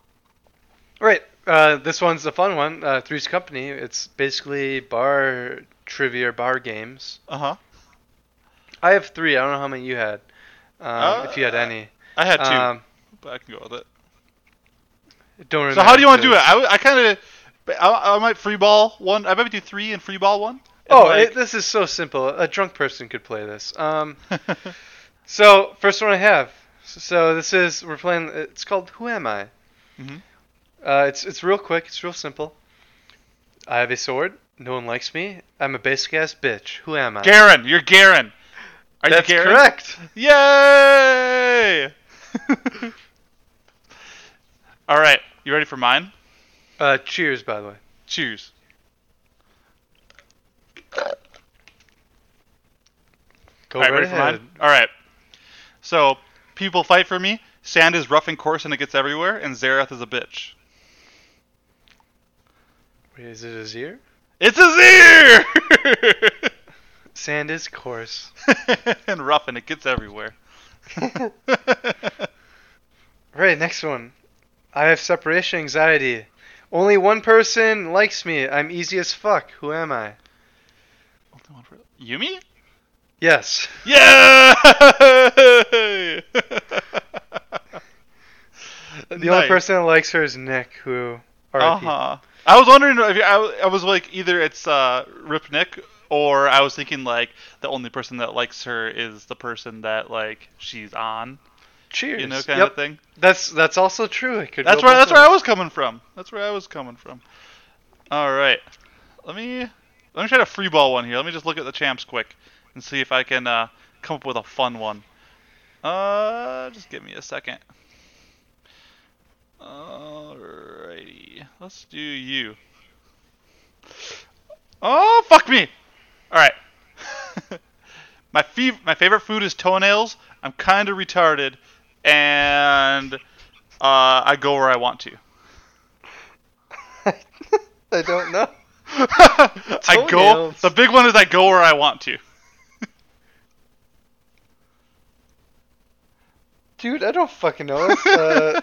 Right, uh, this one's a fun one. Uh, Three's Company. It's basically bar trivia, bar games. Uh huh. I have three. I don't know how many you had. Um, if you had Uh, any. I had two, Um, but I can go with it. don't. So how do you want to do it? I, I kind of, I, I might free ball one. I might do three and free ball one. Oh, like- it, this is so simple. A drunk person could play this. Um, [LAUGHS] so first one I have. So this is we're playing. It's called Who Am I? Mhm. Uh, it's it's real quick. It's real simple. I have a sword. No one likes me. I'm a basic ass bitch. Who am I? Garen, you're Garen. Are That's you Garen? correct. Yay! [LAUGHS] All right, you ready for mine? Uh, cheers, by the way. Cheers. Go All right, right ready for ahead. mine? All right. So people fight for me. Sand is rough and coarse and it gets everywhere, and Xerath is a bitch. Wait, is it Azir? It's a [LAUGHS] Sand is coarse. [LAUGHS] And rough and it gets everywhere. [LAUGHS] Right, next one. I have separation anxiety. Only one person likes me. I'm easy as fuck. Who am I? Yuumi? Yes. Yay! The only person that likes her is Nick, who. Uh huh. I was wondering if you, I, I was like either it's uh, Rip Nick or I was thinking like the only person that likes her is the person that like she's on, Cheers. you know, kind yep. of thing. That's that's also true. It could. That's where that's where I was coming from. That's where I was coming from. All right, let me let me try to free ball one here. Let me just look at the champs quick and see if I can uh, come up with a fun one. Uh, just give me a second. Alrighty, let's do you. Oh fuck me! All right. [LAUGHS] my fe- my favorite food is toenails. I'm kind of retarded, and uh, I go where I want to. [LAUGHS] I don't know. [LAUGHS] I go. The big one is I go where I want to. Dude, I don't fucking know. It's, uh,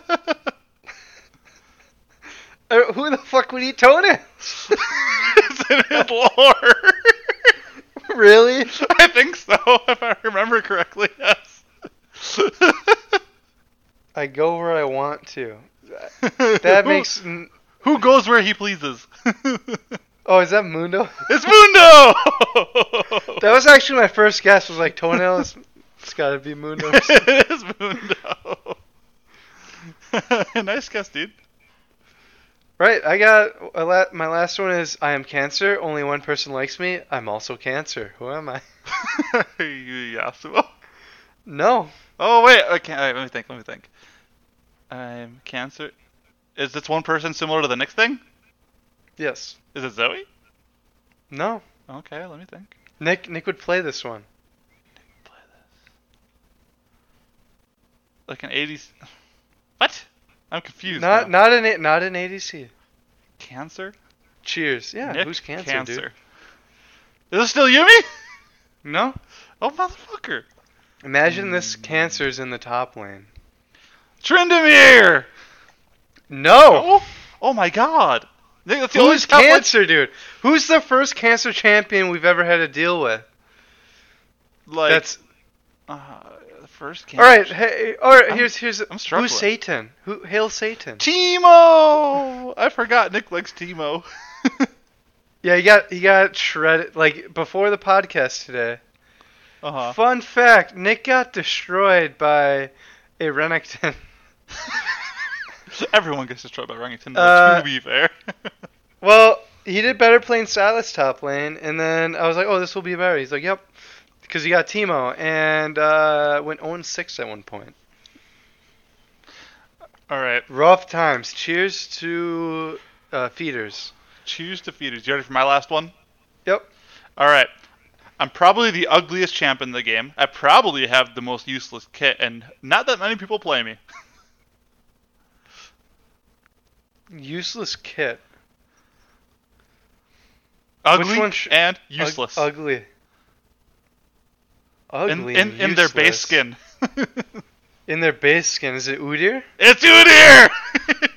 uh, who the fuck would eat toenails? it's in his lore. [LAUGHS] really? I think so, if I remember correctly. Yes. I go where I want to. [LAUGHS] That Who- makes. n- Who goes where he pleases? [LAUGHS] Oh, is that Mundo? it's Mundo. That was actually my first guess. Was like toenails. It's gotta be Mundo. it is Mundo. nice guess, dude. Right. I got la- my last one is I am Cancer. Only one person likes me. I'm also Cancer. Who am I? [LAUGHS] you Yasuo. No. Oh wait, okay. all right, let me think. Let me think. I'm Cancer. Is this one person similar to the next thing? Yes. Is it Zoe? No. Okay, let me think. Nick. Nick would play this one. Nick would Play this. Like an 80s. [LAUGHS] What? I'm confused. Not now. not an not an ADC. Cancer. Cheers. Yeah. Nick who's Cancer, Cancer. dude? Is it still Yuumi? [LAUGHS] No. Oh motherfucker. Imagine this Cancer's in the top lane. Tryndamere. No. Oh. Oh my god. Nick, Who's top lane- Cancer, dude? Who's the first Cancer champion we've ever had to deal with? Like That's uh, first all right. Hey, all right. I'm- Here's here's I'm struggling. who's Satan? Who hail Satan? Teemo. I forgot Nick likes Teemo. [LAUGHS] Yeah, he got he got shredded like before the podcast today. uh huh. Fun fact: Nick got destroyed by a Renekton. [LAUGHS] Everyone gets destroyed by Uh, to be fair. Well, he did better playing Sylas top lane, and then I was like, "Oh, this will be better." He's like, "Yep," because he got Teemo and uh, went 0-6 at one point. All right. Rough times. Cheers to uh, feeders. Choose feeders. You ready for my last one? Yep. All right. I'm probably the ugliest champ in the game. I probably have the most useless kit, and not that many people play me. [LAUGHS] Useless kit. Ugly one sh- and useless. ugly. In Ugly. in, and in their base skin. [LAUGHS] In their base skin. Is it Udyr? it's Udyr! [LAUGHS]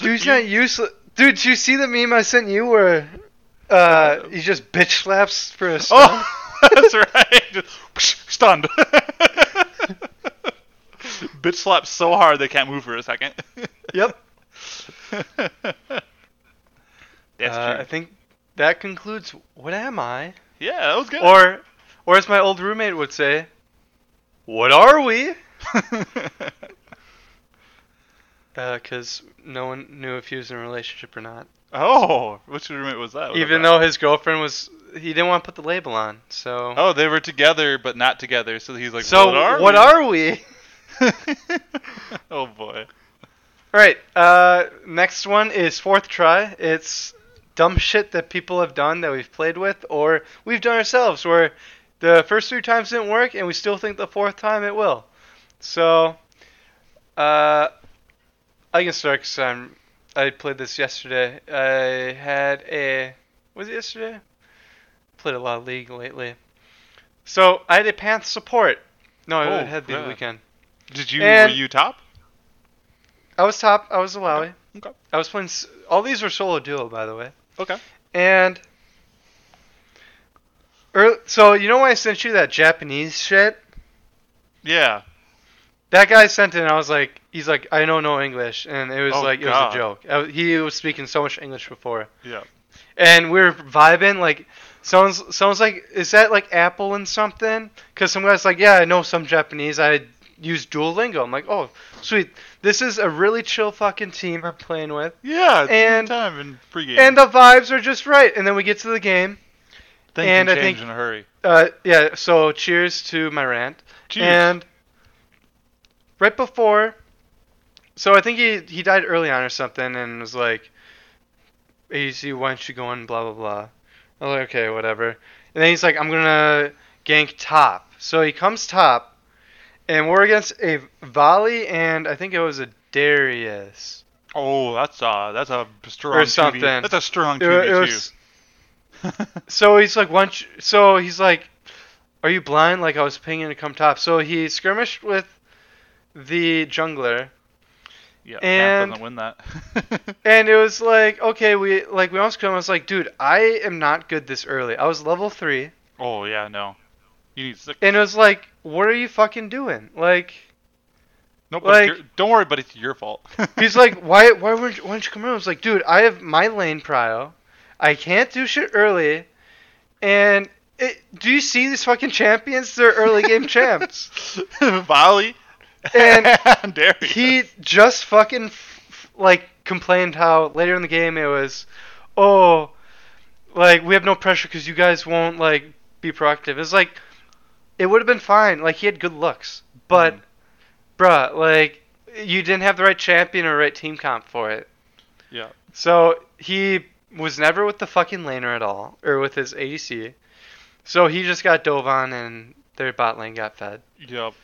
Dude, he's not useless. Dude, did you see the meme I sent you where uh, he just bitch slaps for a stun? Oh, [LAUGHS] that's right. Just stunned. Bitch slaps so hard they can't move for a second. Yep. That's Uh, true. I think that concludes What Am I? yeah, that was good. Or, or as my old roommate would say, What are we? [LAUGHS] Because no one knew if he was in a relationship or not. oh, which roommate was that? What Even though his girlfriend was, he didn't want to put the label on. So, Oh, they were together but not together. So he's like, so what are we? we? [LAUGHS] [LAUGHS] oh boy. All right. Uh, next one is fourth try. It's dumb shit that people have done that we've played with, or we've done ourselves, where the first three times didn't work, and we still think the fourth time it will. So, uh, I can start because I'm. I played this yesterday. I had a. Was it yesterday? Played a lot of League lately. So I had a Panth support. No, Oh, it had the yeah. weekend. Did you And- were you top? I was top. I was Illaoi. Okay. I was playing. All these were solo duo, by the way. Okay. And. So you know why I sent you that Japanese shit? Yeah. That guy sent it, and I was like, he's like, I don't know English, and it was Oh, like, it was a joke. I, he was speaking so much English before, Yeah. and we are vibing. Like, someone's someone's like, is that like Apple and something? Because some guy's like, yeah, I know some Japanese. I use Duolingo. I'm like, oh, sweet. This is a really chill fucking team I'm playing with. Yeah. it's And- good time in pregame. And the vibes are just right. And then we get to the game. Things and can I change think- in a hurry. Uh, yeah. So cheers to my rant. Cheers. And right before, so I think he he died early on or something, and was like, "ADC, why don't you go in?" Blah blah blah. I was like, "Okay, whatever." And then he's like, "I'm gonna gank top." So he comes top, and we're against a volley, and I think it was a Darius. Oh, that's uh, that's a strong Or something. TV. That's a strong It, TV it was, [LAUGHS] so he's like once. So he's like, "Are you blind?" Like I was pinging to come top. So he skirmished with the jungler, yeah, and- doesn't win that. [LAUGHS] and it was like, okay, we like we almost come. I was like, dude, I am not good this early. I was level three, oh yeah, no. You need six. and it was like, what are you fucking doing? Like, No, but like- your, don't worry, but it's your fault. he's like, [LAUGHS] why, why weren't, why didn't you come in? I was like, dude, I have my lane prio. I can't do shit early, and it, do you see these fucking champions? They're early game [LAUGHS] champs. Volley And [LAUGHS] he just fucking like complained how later in the game it was, oh, like we have no pressure because you guys won't like be proactive. It's like it would have been fine. Like he had good looks, but Mhm. bruh, like you didn't have the right champion or right team comp for it. Yeah. So he was never with the fucking laner at all, or with his ADC. So he just got dove on and their bot lane got fed. Yep.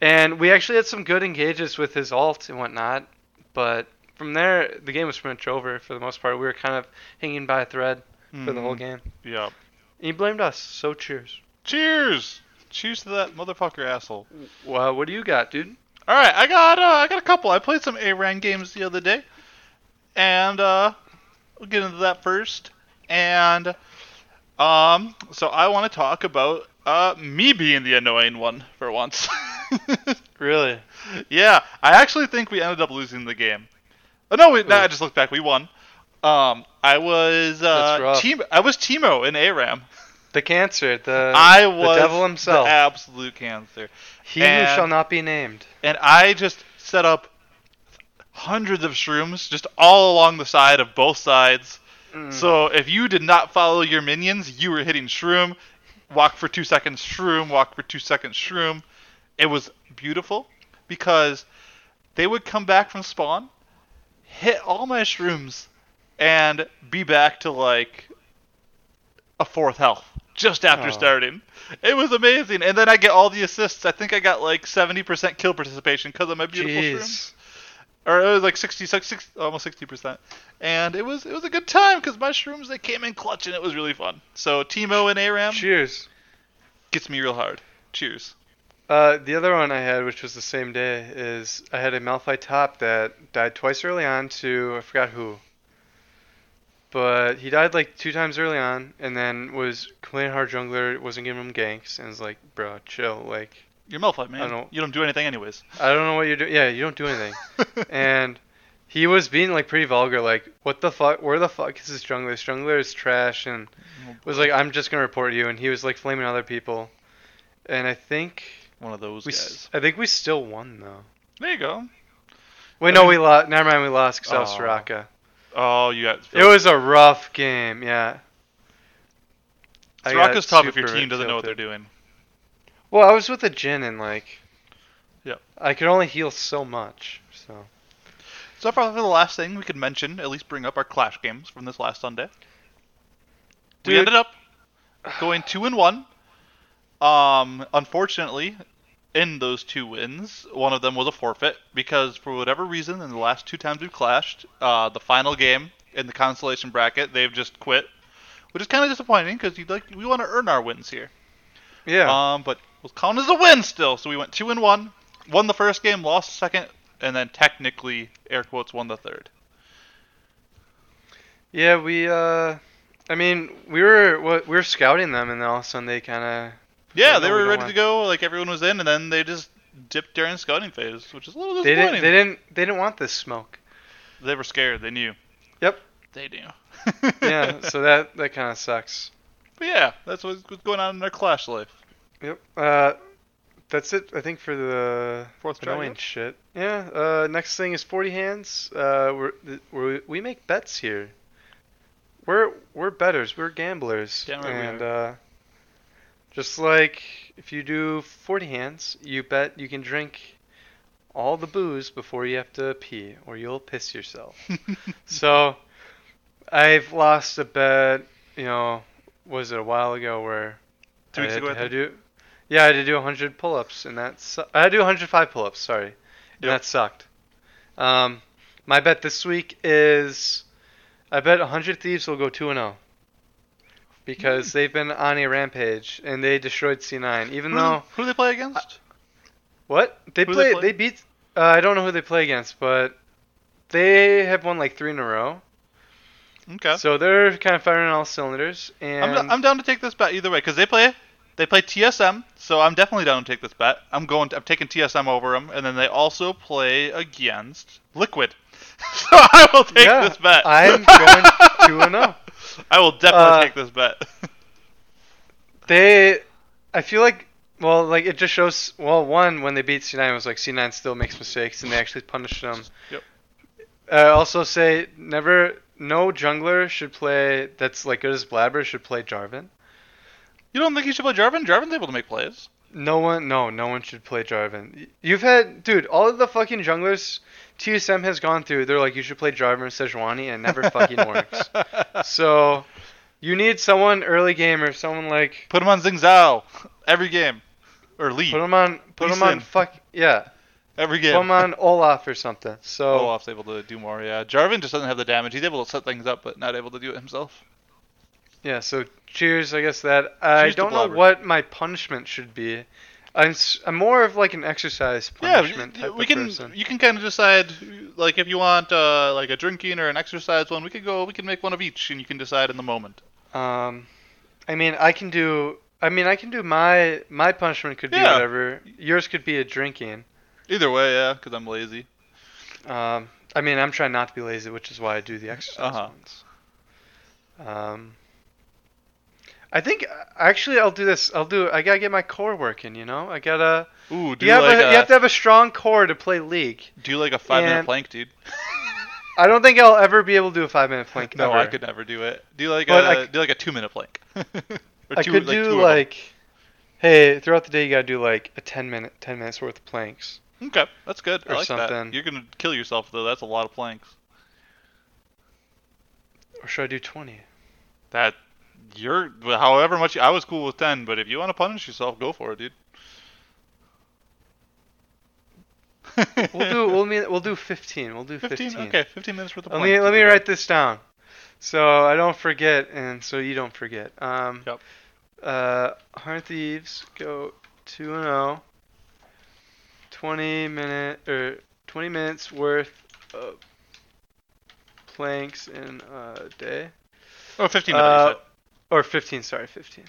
And we actually had some good engages with his alt and whatnot, but from there the game was pretty much over for the most part. We were kind of hanging by a thread for the whole Mhm. game. Yep. And he blamed us, so cheers. Cheers. Cheers to that motherfucker asshole. Well, what do you got, dude? All right, I got uh, I got a couple. I played some ARAM games the other day, and uh, we'll get into that first. And um, so I want to talk about uh me being the annoying one for once. [LAUGHS] Really? yeah, I actually think we ended up losing the game. Oh no, we, no, I just looked back. We won. Um, I was uh, team. I was Teemo in ARAM. The cancer, the I was the devil himself. the absolute cancer. he who shall not be named. and I just set up hundreds of shrooms just all along the side of both sides. Mm. So if you did not follow your minions, you were hitting shroom, walk for two seconds, shroom, walk for two seconds, shroom. It was beautiful because they would come back from spawn, hit all my shrooms, and be back to like a fourth health just after Oh. starting. It was amazing, and then I get all the assists. I think I got like 70% kill participation because of my beautiful shrooms Jeez. Or it was like 60, 60 almost 60 percent, and it was it was a good time because mushrooms they came in clutch and it was really fun. So Teemo and Aram Cheers. gets me real hard. Cheers. Uh, the other one I had, which was the same day, is I had a Malphite top that died twice early on to I forgot who. But he died like two times early on, and then was complaining hard jungler wasn't giving him ganks, and was like, bro, chill. Like, You're Malphite, man. I don't- You don't do anything anyways. I don't know what you're doing. Yeah, you don't do anything. [LAUGHS] and he was being like pretty vulgar, like, what the fuck? Where the fuck is this jungler? This jungler is trash, and oh, was like, I'm just gonna report you. And he was like flaming other people. And I think one of those we, guys. I think we still won though. There you go. Wait, I no, mean- we lost. Never mind, we lost because I was oh. Soraka. Oh, you got. It was a rough game, yeah. Soraka's tough if your team doesn't know what they're doing. Well, I was with a Jhin and like, Yep. I could only heal so much. So So probably the last thing we could mention, at least bring up our Clash games from this last Sunday. We ended up going two and one. Um, unfortunately, in those two wins, one of them was a forfeit because for whatever reason, in the last two times we've clashed, uh, the final game in the consolation bracket, they've just quit, which is kind of disappointing because you like we want to earn our wins here. yeah, Um, but was counted as a win still. So we went two and one, won the first game, lost the second, and then technically, air quotes, won the third. yeah. We uh, I mean, we were what we were scouting them, and then all of a sudden they kind of Yeah, they were don't ready want- to go. Like everyone was in, and then they just dipped during scouting phase, which is a little disappointing. they didn't they didn't they didn't want this smoke. They were scared. They knew. Yep. They knew. Yeah, so that that kind of sucks. [LAUGHS] But yeah, that's what's going on in their Clash life. Yep. Uh, that's it. I think for the Fourth annoying shit. Yeah. Uh, next thing is 40 hands. Uh, we're, we're we make bets here. We're we're betters. We're gamblers. Damn right we and uh, just like if you do 40 hands, you bet you can drink all the booze before you have to pee, or you'll piss yourself. [LAUGHS] so I've lost a bet. You know, was it a while ago where Two weeks I had, ago, I had think. to do, yeah, I had to do 100 pull-ups, and that su- I had to do 105 pull-ups. Sorry, and Yep. that sucked. Um, My bet this week is, I bet 100 Thieves will go 2 and 0. Because they've been on a rampage and they destroyed C9. Even Who, though who do they play against? what they Who play, they they, beat. Uh, I don't know who they play against, but they have won like three in a row. okay. So they're kind of firing on all cylinders. And I'm, I'm down to take this bet either way because they play they play TSM, so I'm definitely down to take this bet. I'm going. To, I'm taking TSM over them, and then they also play against Liquid. [LAUGHS] so I will take yeah, this bet. I'm going two and zero. [LAUGHS] I will definitely Uh, take this bet. [LAUGHS] They, I feel like, well, like it just shows. Well, one when they beat C9 it was like C9 still makes mistakes and they actually punished them. Yep. Uh, also say never, no jungler should play that's like good as Blaber should play Jarvan. You don't think he should play Jarvan? Jarvan's able to make plays. No one, no, no one should play Jarvan. Y- You've had, dude, all of the fucking junglers TSM has gone through. They're like, you should play Jarvan or Sejuani, and it never fucking works. [LAUGHS] So, you need someone early game or someone like Put him on Xin Zhao every game, or Lee put him on, put Lee him on, Sin. fuck yeah, every game. put him on Olaf or something. So, Olaf's able to do more. Yeah, Jarvan just doesn't have the damage. He's able to set things up, but not able to do it himself. Yeah, so cheers, I guess that. I don't know what my punishment should be. I'm, s- I'm more of like an exercise Yeah, punishment y- type we of can. person. You can kind of decide, like, if you want, uh, like a drinking or an exercise one. We could go. We can make one of each, and you can decide in the moment. Um, I mean, I can do. I mean, I can do my my punishment could be Yeah. whatever. Yours could be a drinking. Either way, yeah, because I'm lazy. Um, I mean, I'm trying not to be lazy, which is why I do the exercise Uh-huh. ones. Um, I think actually I'll do this. I'll do. I gotta get my core working. You know, I gotta. Ooh, do You have, like a, a, you have to have a strong core to play League. do like a five minute plank, dude. I don't think I'll ever be able to do a five minute plank. no, ever. I could never do it. Do like But a I do like a two minute plank. [LAUGHS] or I two, could like do like, hey, throughout the day you gotta do like a ten minute, ten minutes worth of planks. Okay, that's good. I or like that. something. You're gonna kill yourself though. That's a lot of planks. Or should I do twenty? That you're however much I was cool with ten, but if you want to punish yourself, go for it, dude. [LAUGHS] We'll do. We'll mean. We'll do fifteen. We'll do 15, fifteen. Okay, 15 minutes worth of Let planks. me let me write this down, so I don't forget, and so you don't forget. Um, Yep. Uh, Heart Thieves go two and zero. Twenty minute or twenty minutes worth of planks in a day, Oh, 15 minutes. Uh. Or fifteen. Sorry, fifteen.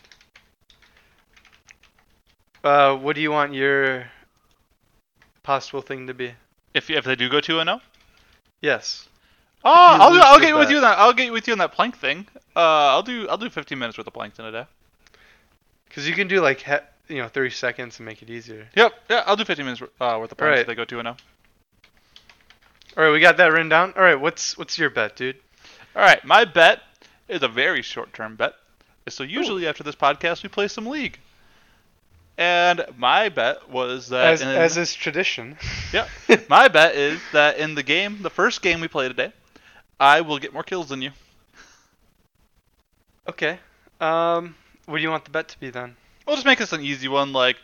Uh, what do you want your possible thing to be? If if they do go 2 and 0? Yes. Oh, I'll, lose I'll get with you on that. I'll get with you on that plank thing. Uh, I'll do I'll do 15 minutes worth of planks in a day. Because you can do like he- you know 30 seconds and make it easier. Yep. Yeah, I'll do 15 minutes uh, worth of planks Right. if they go 2 and 0. All right, we got that written down. All right, what's what's your bet, dude? All right, my bet is a very short-term bet. So usually after this podcast we play some league. And my bet was that As in, as is tradition. [LAUGHS] yeah, [LAUGHS] my bet is that in the game, the first game we play today, I will get more kills than you. okay. Um, what do you want the bet to be then? We'll just make this an easy one. Like,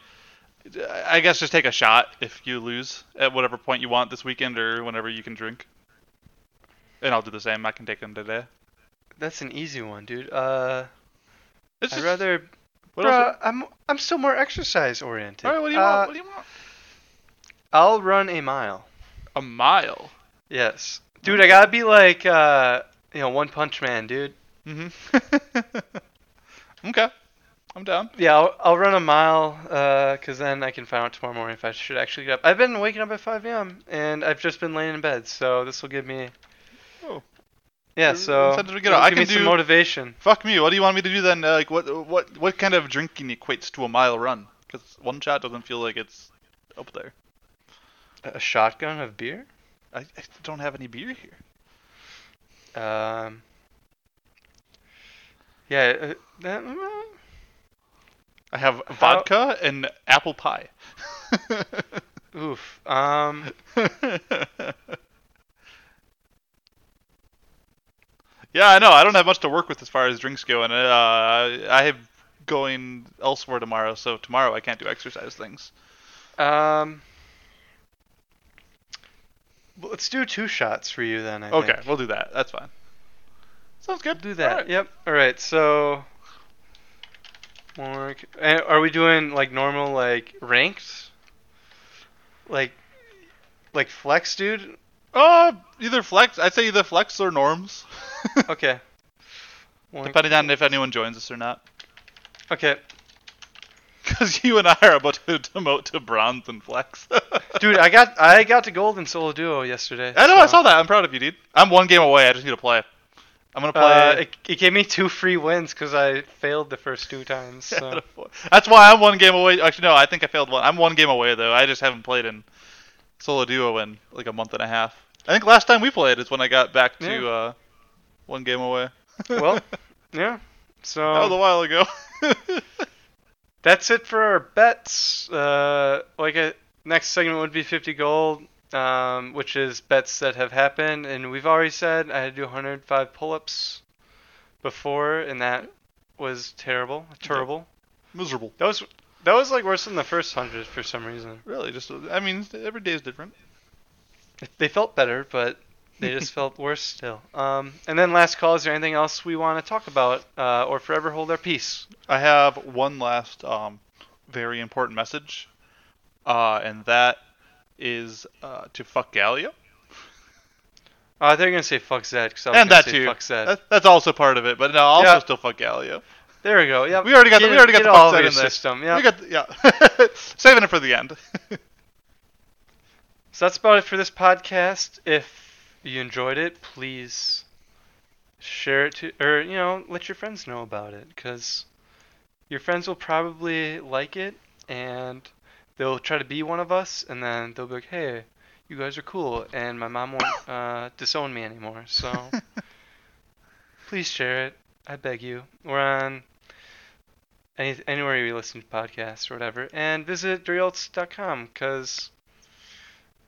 I guess just take a shot if you lose at whatever point you want this weekend or whenever you can drink. And I'll do the same. I can take them today. That's an easy one, dude. Uh, I'd just, rather. what else? Bruh, I'm I'm still more exercise oriented. All right, what do you Uh, want? What do you want? I'll run a mile. A mile. Yes, dude. I gotta be like uh, you know, One Punch Man, dude. Mm-hmm. [LAUGHS] okay, I'm down. Yeah, I'll, I'll run a mile, uh, cause then I can find out tomorrow morning if I should actually get up. I've been waking up at 5 a.m. and I've just been laying in bed, so this will give me. Yeah, so incentive to get it'll. I give can me some do- motivation. Fuck me. What do you want me to do then? Uh, like, what what what kind of drinking equates to a mile run? Because one shot doesn't feel like it's up there. A shotgun of beer? I, I don't have any beer here. Um. Yeah. Uh, that, I have How- vodka and apple pie. [LAUGHS] oof. Um. [LAUGHS] yeah, I know. I don't have much to work with as far as drinks go, and uh, I have going elsewhere tomorrow. So tomorrow I can't do exercise things. Um. Well, Let's do two shots for you then. I Okay, think. we'll do that. That's fine. Sounds good. do that. Alright. Yep. All right. So, more. Are we doing like normal, like ranks? like, like flex, dude? Uh, either flex. I'd say either flex or norms, [LAUGHS] Okay. One- depending on if anyone joins us or not. Okay, Because [LAUGHS] you and I are about to [LAUGHS] demote to bronze and flex. dude, I got I got to gold in solo duo yesterday. I know. I saw that. I'm proud of you, dude. I'm one game away. I just need to play. I'm gonna play. Uh, it, it gave me two free wins because I failed the first two times. So. That's why I'm one game away. Actually, no, I think I failed one. I'm one game away though. I just haven't played in solo duo in like a month and a half. I think last time we played is when I got back to Yeah. uh, one game away. [LAUGHS] well, yeah. So that was a while ago. [LAUGHS] that's it for our bets. Uh, like a next segment would be 50 gold, um, which is bets that have happened, and we've already said I had to do 105 pull-ups before, and that was terrible, terrible. Miserable. That was that was like worse than the first hundred for some reason. Really, just I mean, every day is different. They felt better, but they just [LAUGHS] felt worse still. Um, and then last call, is there anything else we want to talk about, uh, or forever hold our peace? I have one last um, very important message, uh, and that is uh, to fuck Gallia. Uh, they're gonna say fuck Zed, because I was and gonna that say too. fuck Zed. That, that's also part of it, but no, also Yeah. still fuck Gallia. There we go. Yeah, We already got the, Get we it- already got get the fuck Zed in there. system. Yeah. We got the, yeah, [LAUGHS] saving it for the end. [LAUGHS] So that's about it for this podcast. If you enjoyed it, please share it to, or you know, let your friends know about it, because your friends will probably like it, and they'll try to be one of us, and then they'll be like, "Hey, you guys are cool," and my mom won't uh, disown me anymore. So [LAUGHS] please share it. I beg you. We're on any, anywhere you listen to podcasts or whatever, and visit DirtyUltz.com because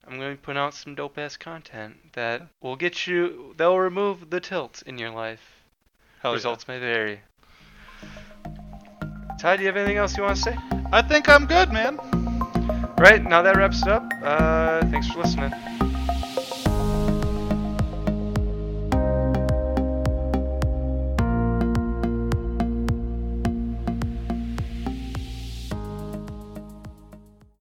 I'm going to be putting out some dope ass content that will get you. They'll remove the tilt in your life. Hell yeah. Results may vary. Ty, do you have anything else you want to say? I think I'm good, man. Right now that wraps it up. Uh, thanks for listening.